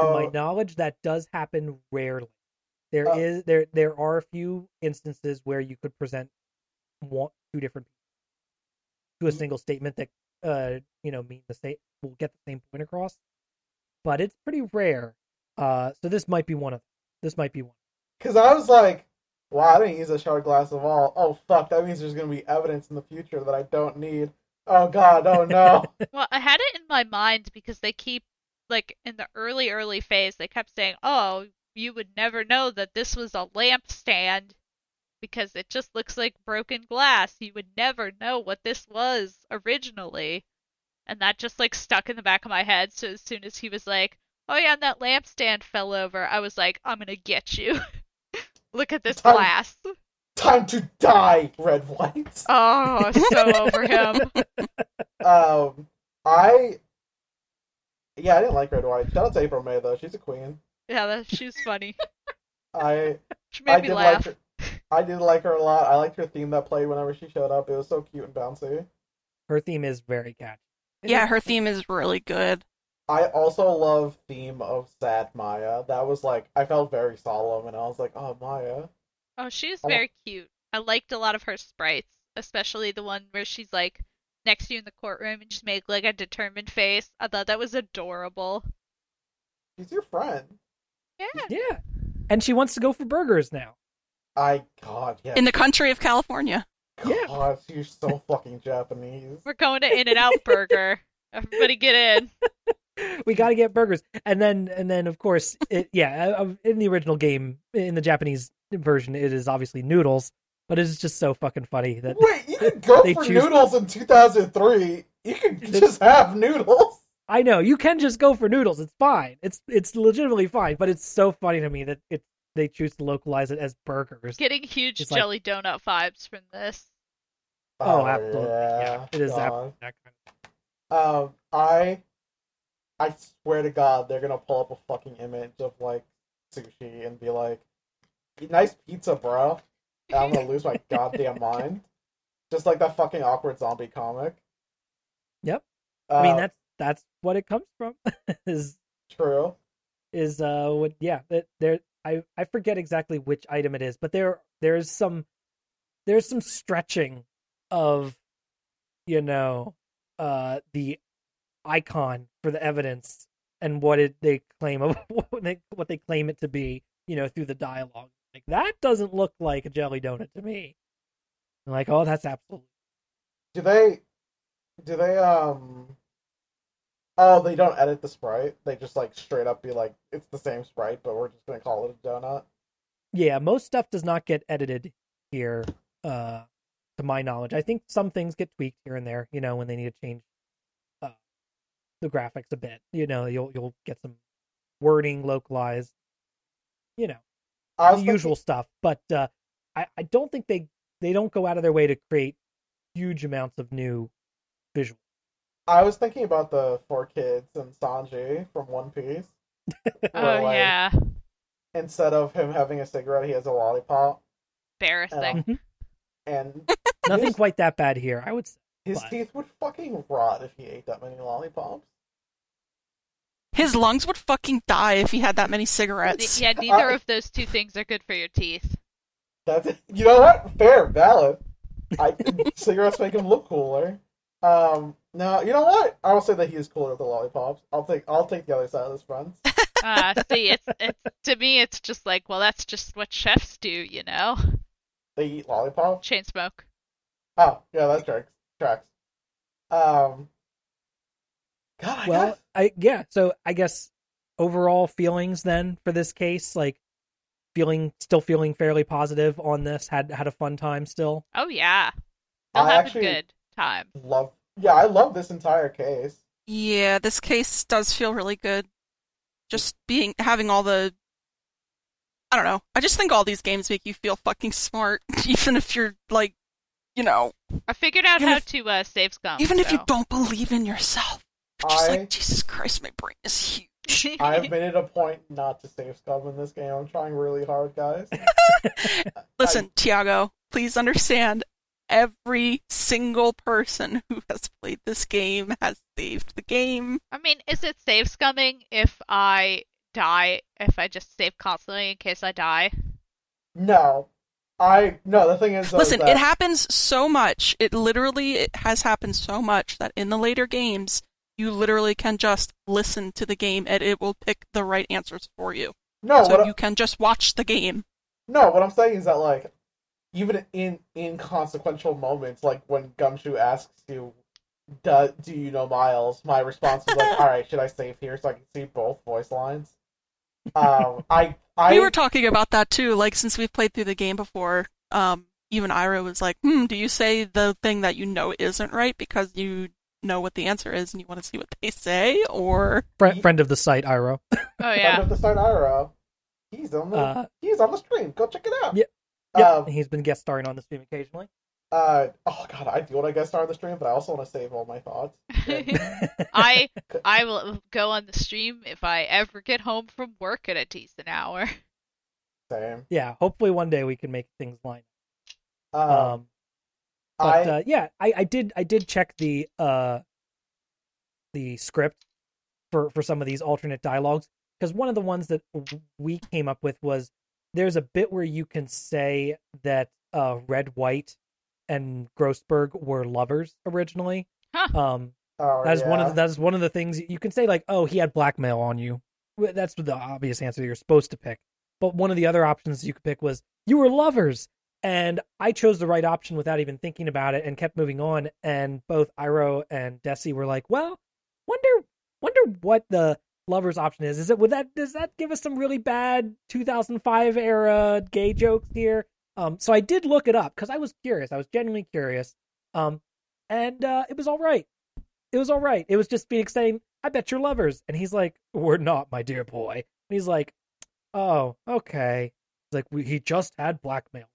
to Oh, my knowledge, that does happen rarely. There Oh. is there there are a few instances where you could present one two different to a Mm. single statement that uh you know mean the same will get the same point across, but it's pretty rare. Uh, so this might be one of this might be one. because I was like, wow, I didn't use a shard glass of all. Oh fuck, that means there's gonna be evidence in the future that I don't need. Oh god, oh no. Well, I had it in my mind because they keep like in the early early phase they kept saying, "Oh, you would never know that this was a lampstand because it just looks like broken glass. You would never know what this was originally." And that just like stuck in the back of my head. So as soon as he was like, "Oh yeah, and that lampstand fell over," I was like, "I'm gonna get you." Look at this Time- glass. Time to die, Redd White. Oh, so over him. Um, I. Yeah, I didn't like Redd White. Shout out to April May though. She's a queen. Yeah, that, she was funny. I She I made me did laugh. like her. I did like her a lot. I liked her theme that played whenever she showed up. It was so cute and bouncy. Her theme is very catchy. Yeah, her theme is really good. I also love theme of sad Maya. That was like I felt very solemn, and I was like, oh Maya. Oh, she's Oh. very cute. I liked a lot of her sprites, especially the one where she's like next to you in the courtroom and just make like a determined face. I thought that was adorable. She's your friend. Yeah. Yeah, and she wants to go for burgers now. I God yeah. In the country of California. Yeah. God, you're so fucking Japanese. We're going to In and Out Burger. Everybody get in. we got to get burgers, and then and then of course, it, yeah, uh, in the original game, in the Japanese version, it is obviously noodles, but it's just so fucking funny that Wait, you could go They for choose- noodles in 2003. You could just have noodles. I know you can just go for noodles. It's fine. It's it's legitimately fine, but it's so funny to me that it they choose to localize it as burgers. Getting huge It's like- jelly donut vibes from this. oh, absolutely. Yeah, it is absolutely that kind Um, I, I swear to God, they're gonna pull up a fucking image of like sushi and be like, "Nice pizza, bro." And I'm gonna lose my goddamn mind, just like that fucking awkward zombie comic. Yep. Uh, I mean that's that's what it comes from. is true. is uh what yeah that they're I I forget exactly which item it is, but there there's some there's some stretching of you know uh the icon for the evidence and what it they claim of what they what they claim it to be, you know, through the dialogue. Like that doesn't look like a jelly donut to me. I'm like, oh, that's absolutely Do they? Do they? Um. Oh, they don't edit the sprite. They just like straight up be like, it's the same sprite, but we're just gonna call it a donut. yeah. Most stuff does not get edited here, uh, to my knowledge. I think some things get tweaked here and there. You know, when they need to change the graphics a bit. You know, you'll you'll get some wording localized. You know, I the was usual stuff. But uh, I I don't think they they don't go out of their way to create huge amounts of new visual. I was thinking about the 4Kids and Sanji from One Piece. Oh like, yeah, Instead of him having a cigarette, he has a lollipop, embarrassing. Mhm. and Nothing his, quite that bad here, I would his but- teeth would fucking rot if he ate that many lollipops. His lungs would fucking die if he had that many cigarettes. yeah, neither I- of those two things are good for your teeth. That's you know what? Fair, valid. I cigarettes make him look cooler. Um, no, you know what? I will say that he is cooler with the lollipops. I'll take I'll take the other side of this fence. Uh, see, it's it's to me, it's just like, well, that's just what chefs do, you know. They eat lollipops. Chain smoke. Oh, yeah, that tracks. Tracks. Um. God, I Well, guess- I yeah. So I guess overall feelings then for this case, like feeling still feeling fairly positive on this. Had had a fun time still. Oh yeah, they'll I have a good time. love. Yeah, I love this entire case. Yeah, this case does feel really good. Just being having all the I don't know. I just think all these games make you feel fucking smart, even if you're like, you know, I figured out how if- to uh, save scum. even if you don't believe in yourself. You're just I- like, Jesus Christ, my brain is huge. I've made it a point not to save scum in this game. I'm trying really hard, guys. Listen, Tiago, please understand. Every single person who has played this game has saved the game. I mean, is it save scumming if I die? If I just save constantly in case I die? No, I no. The thing is, though, Listen, that, it happens so much. It literally it has happened so much that in the later games, you literally can just listen to the game and it will pick the right answers for you. no. so you can just watch the game. No, what I'm saying is that like even in inconsequential moments, like when Gumshoe asks you, "Do do you know Miles?" My response is like, "All right, should I save here so I can see both voice lines?" Um, I I we were talking about that too. Like since we've played through the game before, um, even Iro was like, "Hmm, do you say the thing that you know isn't right because you know what the answer is and you want to see what they say, or Friend, friend of the site, Iro. Oh yeah. yeah. to start Iro. He's on the Uh, he's on the stream. Go check it out. Yeah. Yeah, Um, he's been guest starring on the stream occasionally. uh, oh god, I do want to guest star on the stream, but I also want to save all my thoughts. I I will go on the stream if I ever get home from work at a decent hour. Same. yeah, hopefully one day we can make things line. Um. Um, but I uh, yeah, I, I did I did check the uh the script for for some of these alternate dialogues because one of the ones that we came up with was there's a bit where you can say that uh Redd White and Grossberg were lovers originally. Huh. Um oh, that is one of the, that is one of the things you can say like oh he had blackmail on you. That's the obvious answer you're supposed to pick. But one of the other options you could pick was you were lovers and I chose the right option without even thinking about it and kept moving on. And both Iro and Dessy were like, "Well, wonder, wonder what the lovers option is. Is it would that does that give us some really bad 2005 era gay jokes here?" Um, so I did look it up because I was curious. I was genuinely curious. Um, and uh, it was all right. It was all right. It was just Phoenix saying, "I bet you're lovers," and he's like, "We're not, my dear boy." And he's like, "Oh, okay." He's like, "He just had blackmail."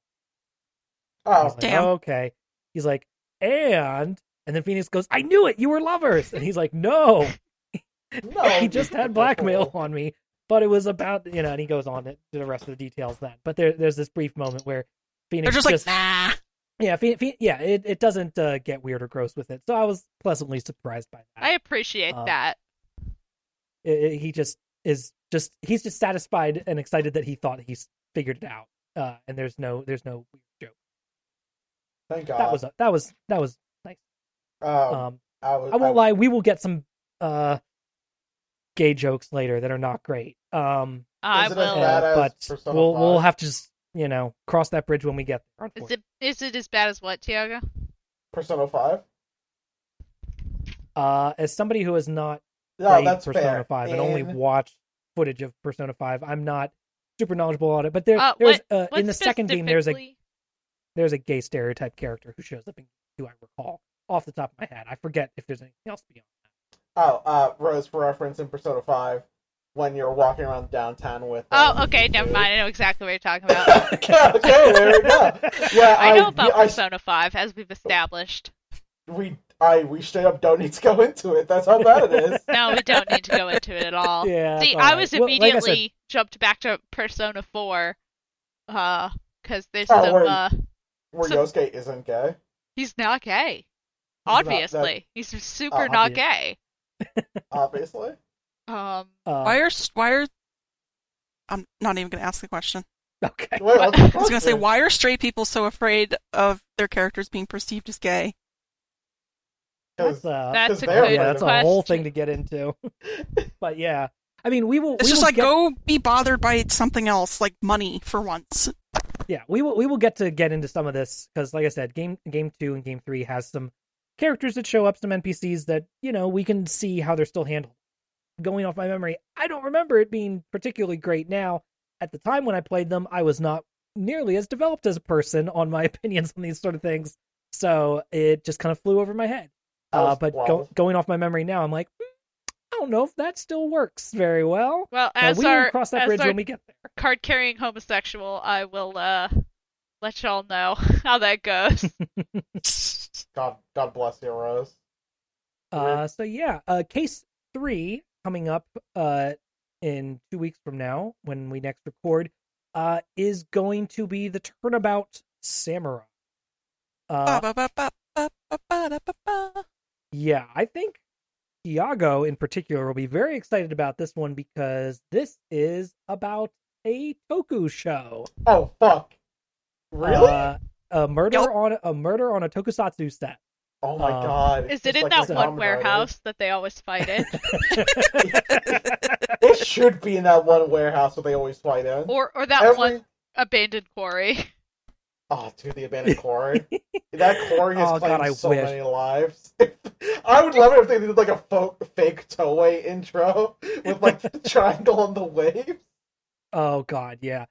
Oh, He's like, Damn. okay. He's like, and and then Phoenix goes, I knew it, you were lovers. And he's like, No, no, he just had blackmail on me. But it was about you know, and he goes on to the rest of the details then. But there there's this brief moment where Phoenix they're just like, nah. yeah, Phoenix, Phoenix- yeah, it, it doesn't uh, get weird or gross with it. So I was pleasantly surprised by that. I appreciate Uh, that. It- it- he just is just he's just satisfied and excited that he thought he's figured it out. Uh, and there's no there's no weird joke. Thank God. That was that was that was nice. Um, Um, I, was, I won't lie, we will get some uh gay jokes later that are not great. Um, I Is it as will. uh, but we'll we'll have to just you know cross that bridge when we get there. Is it is it as bad as what, Tiago? Persona Five. Uh, as somebody who has not No, played that's Persona fair. 5 and only In- watched footage of Persona 5, I'm not super knowledgeable on it. But there, Uh, there's what- uh, in the second game there's a specifically- there's a gay stereotype character who shows up in who I recall off the top of my head. I forget if there's anything else beyond that. Oh, uh, Rose, for reference, in Persona Five, when you're walking around downtown with. Oh, um, okay, never mind. I know exactly what you're talking about. okay, okay, there we go. Yeah, I know about I, Persona 5, as we've established. we, I, we straight up don't need to go into it. That's how bad it is. No, we don't need to go into it at all. Yeah. See, it's I right. was Well, like I said, immediately jumped back to Persona 4, uh, because there's Oh, some, uh, Where So- Yosuke isn't gay. he's not gay. not- that- Obviously, he's super Oh, not obvious. gay. Obviously. Um, uh, Why are why are I'm not even gonna ask the question. okay. Wait, what's the I was gonna say why are straight people so afraid of their characters being perceived as gay? That's uh, that's a they're good yeah, that's a whole thing to get into. but yeah, I mean, we will. It's we just will like get, go be bothered by something else, like money for once. Yeah, we will. We will get to get into some of this because, like I said, game game two and game three has some characters that show up, some NPCs that you know we can see how they're still handled. Going off my memory, I don't remember it being particularly great. Now, at the time when I played them, I was not nearly as developed as a person on my opinions on these sort of things, so it just kind of flew over my head. Uh, but go, going off my memory now, I'm like, "Hmm, I don't know if that still works very well. well, But as we our, will cross that bridge our when we get there. Card carrying homosexual, I will, uh, let y'all know how that goes. God, God bless you, Rose. Uh, so yeah, uh, case three coming up uh in two weeks from now when we next record uh is going to be the turnabout samurai. Uh, Ba, ba, ba, ba, ba, ba, da, ba, ba. yeah, I think Tiago in particular will be very excited about this one because this is about a toku show. Oh fuck. Really? Uh, a murder Yup. on a murder on a tokusatsu set. oh my um, god. Is it in like that one Kamen warehouse that they always fight in? It should be in that one warehouse that they always fight in. Or or that Every... one abandoned quarry? Oh, dude, the abandoned quarry. that quarry has Oh, claimed God, I so wish. many lives. I would love it if they did like a folk, fake Toei intro with like the triangle on the waves. Oh God, yeah.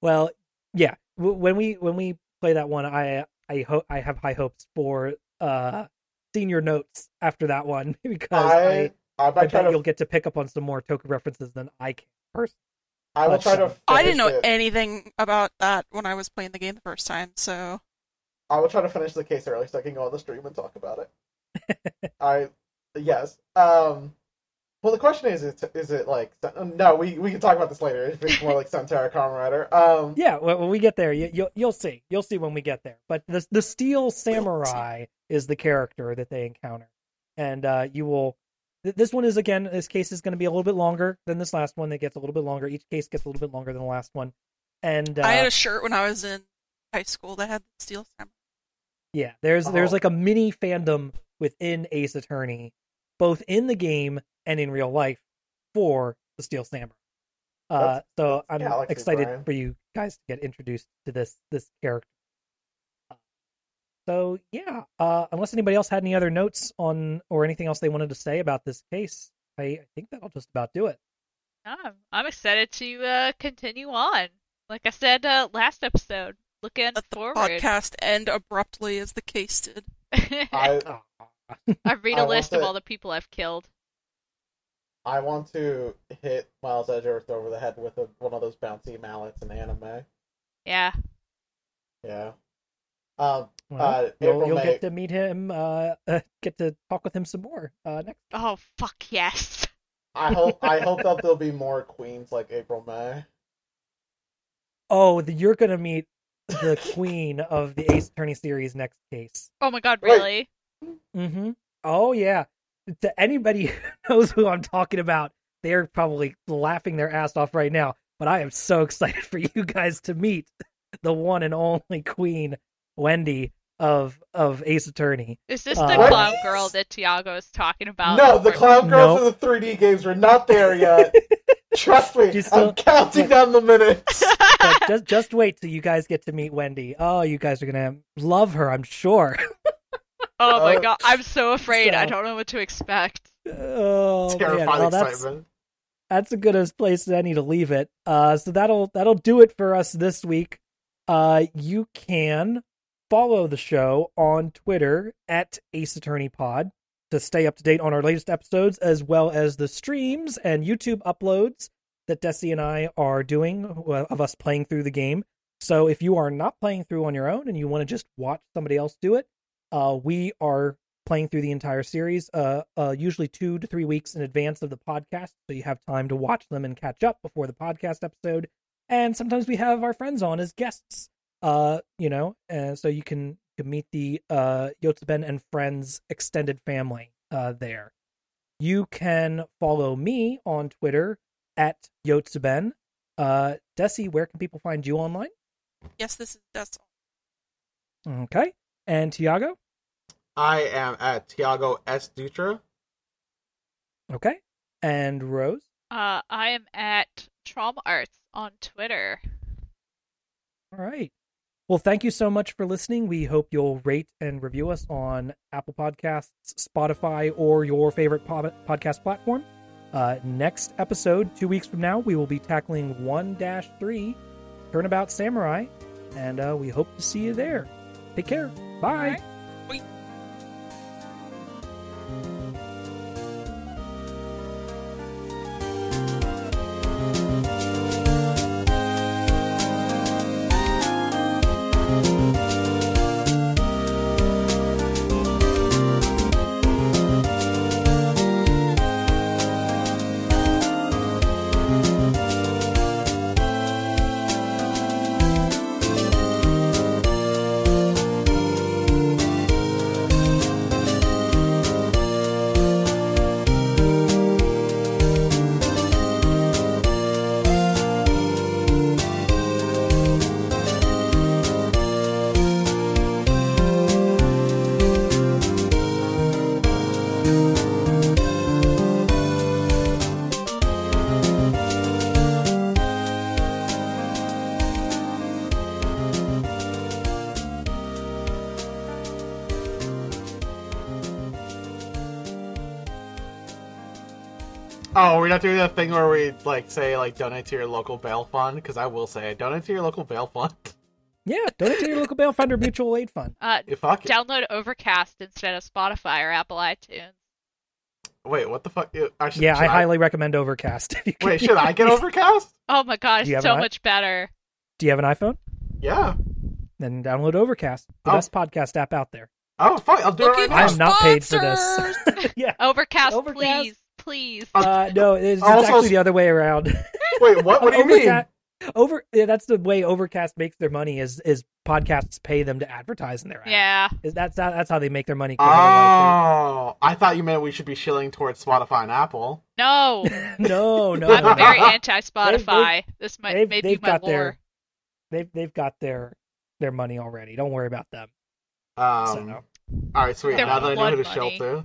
Well, yeah. W- when we when we play that one, I I hope I have high hopes for uh senior notes after that one because I I, I, I, bet to, you'll get to pick up on some more toku references than I can personally. I will try to. I didn't know it. anything about that when I was playing the game the first time, so I will try to finish the case early so I can go on the stream and talk about it. I yes. Um. Well, the question is, is, is it like no? We we can talk about this later. If it's more like Santara Kamen Rider. Um. Yeah, when, when we get there, you, you'll you'll see. You'll see when we get there. But the the steel samurai is the character that they encounter, and uh, you will. This one is again. This case is going to be a little bit longer than this last one. It gets a little bit longer. Each case gets a little bit longer than the last one, and uh, I had a shirt when I was in high school that had the steel samurai. Yeah, there's there's Oh. like a mini fandom within Ace Attorney, both in the game and in real life, for the Steel Samurai. Uh, so I'm Galaxy excited Brain. for you guys to get introduced to this this character. Uh, So yeah, uh, unless anybody else had any other notes on or anything else they wanted to say about this case, I, I think that'll just about do it. I'm, I'm excited to uh, continue on. Like I said uh, last episode, looking Let the forward. podcast end abruptly as the case did. I Aw. I read I a want list of to- all the people I've killed. I want to hit Miles Edgeworth over the head with a, one of those bouncy mallets in anime. Yeah. Yeah. Um. Well, Uh, you'll, you'll May- get to meet him, uh, uh, get to talk with him some more uh, next. Oh fuck yes. I hope I hope that there'll be more queens like April May. Oh, the, you're gonna meet the queen of the Ace Attorney series next case. Oh my god, Wait. really? Mm-hmm. Oh yeah. To anybody who knows who I'm talking about, they're probably laughing their ass off right now. But I am so excited for you guys to meet the one and only Queen Wendy of of Ace Attorney. Is this Uh, the What? clown girl that Tiago is talking about? no, the before- Clown Girls No. and the 3D games are not there yet. Trust me, still- I'm counting down the minutes. Just just wait till you guys get to meet Wendy. Oh, you guys are gonna love her, I'm sure. Oh my Uh, god, I'm so afraid. I don't know what to expect. oh Terrifying well, that's excitement. that's a good as place as any to leave it. Uh, so that'll that'll do it for us this week. Uh, you can follow the show on Twitter at Ace Attorney Pod to stay up to date on our latest episodes, as well as the streams and YouTube uploads that Dessy and I are doing uh, of us playing through the game. So if you are not playing through on your own and you want to just watch somebody else do it, uh, we are playing through the entire series, uh, uh, usually two to three weeks in advance of the podcast, so you have time to watch them and catch up before the podcast episode. And sometimes we have our friends on as guests, uh, you know, and so you can, can meet the uh, Yotsuben and Friends extended family uh, there. You can follow me on Twitter at Yotsuben. Uh, Dessy, where can people find you online? Yes, this is that's Okay. And Tiago? I am at Tiago S. Dutra. Okay. And Rose? Uh, I am at Trauma Arts on Twitter. All right. Well, thank you so much for listening. We hope you'll rate and review us on Apple Podcasts, Spotify, or your favorite pod- podcast platform. Uh, next episode, two weeks from now, we will be tackling 1 3 Turnabout Samurai, and uh, we hope to see you there. Take care. Bye. Alright. We're not doing that thing where we like say like donate to your local bail fund because I will say donate to your local bail fund. Yeah, donate to your local bail fund or mutual aid fund. Uh, If fuck it. download Overcast instead of Spotify or Apple iTunes. Wait, what the fuck? I should, Yeah, should I highly recommend Overcast. If can- Wait, should I get Overcast? Oh my god, Do you it's have so an much better. Do you have an iPhone? Yeah. Then download Overcast, the Oh. best podcast app out there. Oh, fuck! I'll do it Looking right I now. am not paid for this. Yeah. Overcast, Overcast. please, please. Uh, no, it's, it's Also- actually the other way around. Wait, what? What do you mean? Over yeah, that's the way Overcast makes their money is is podcasts pay them to advertise in their app. Yeah. Is that's that's how they make their money. otherwise Oh, I thought you meant we should be shilling towards Spotify and Apple. No, no, no, I'm no, no. very anti-Spotify. This might they've- maybe they've my got lore. their- they've they've got their their money already. Don't worry about them. Um, So all right, sweet. Their Now that I know who to blood shill money. to.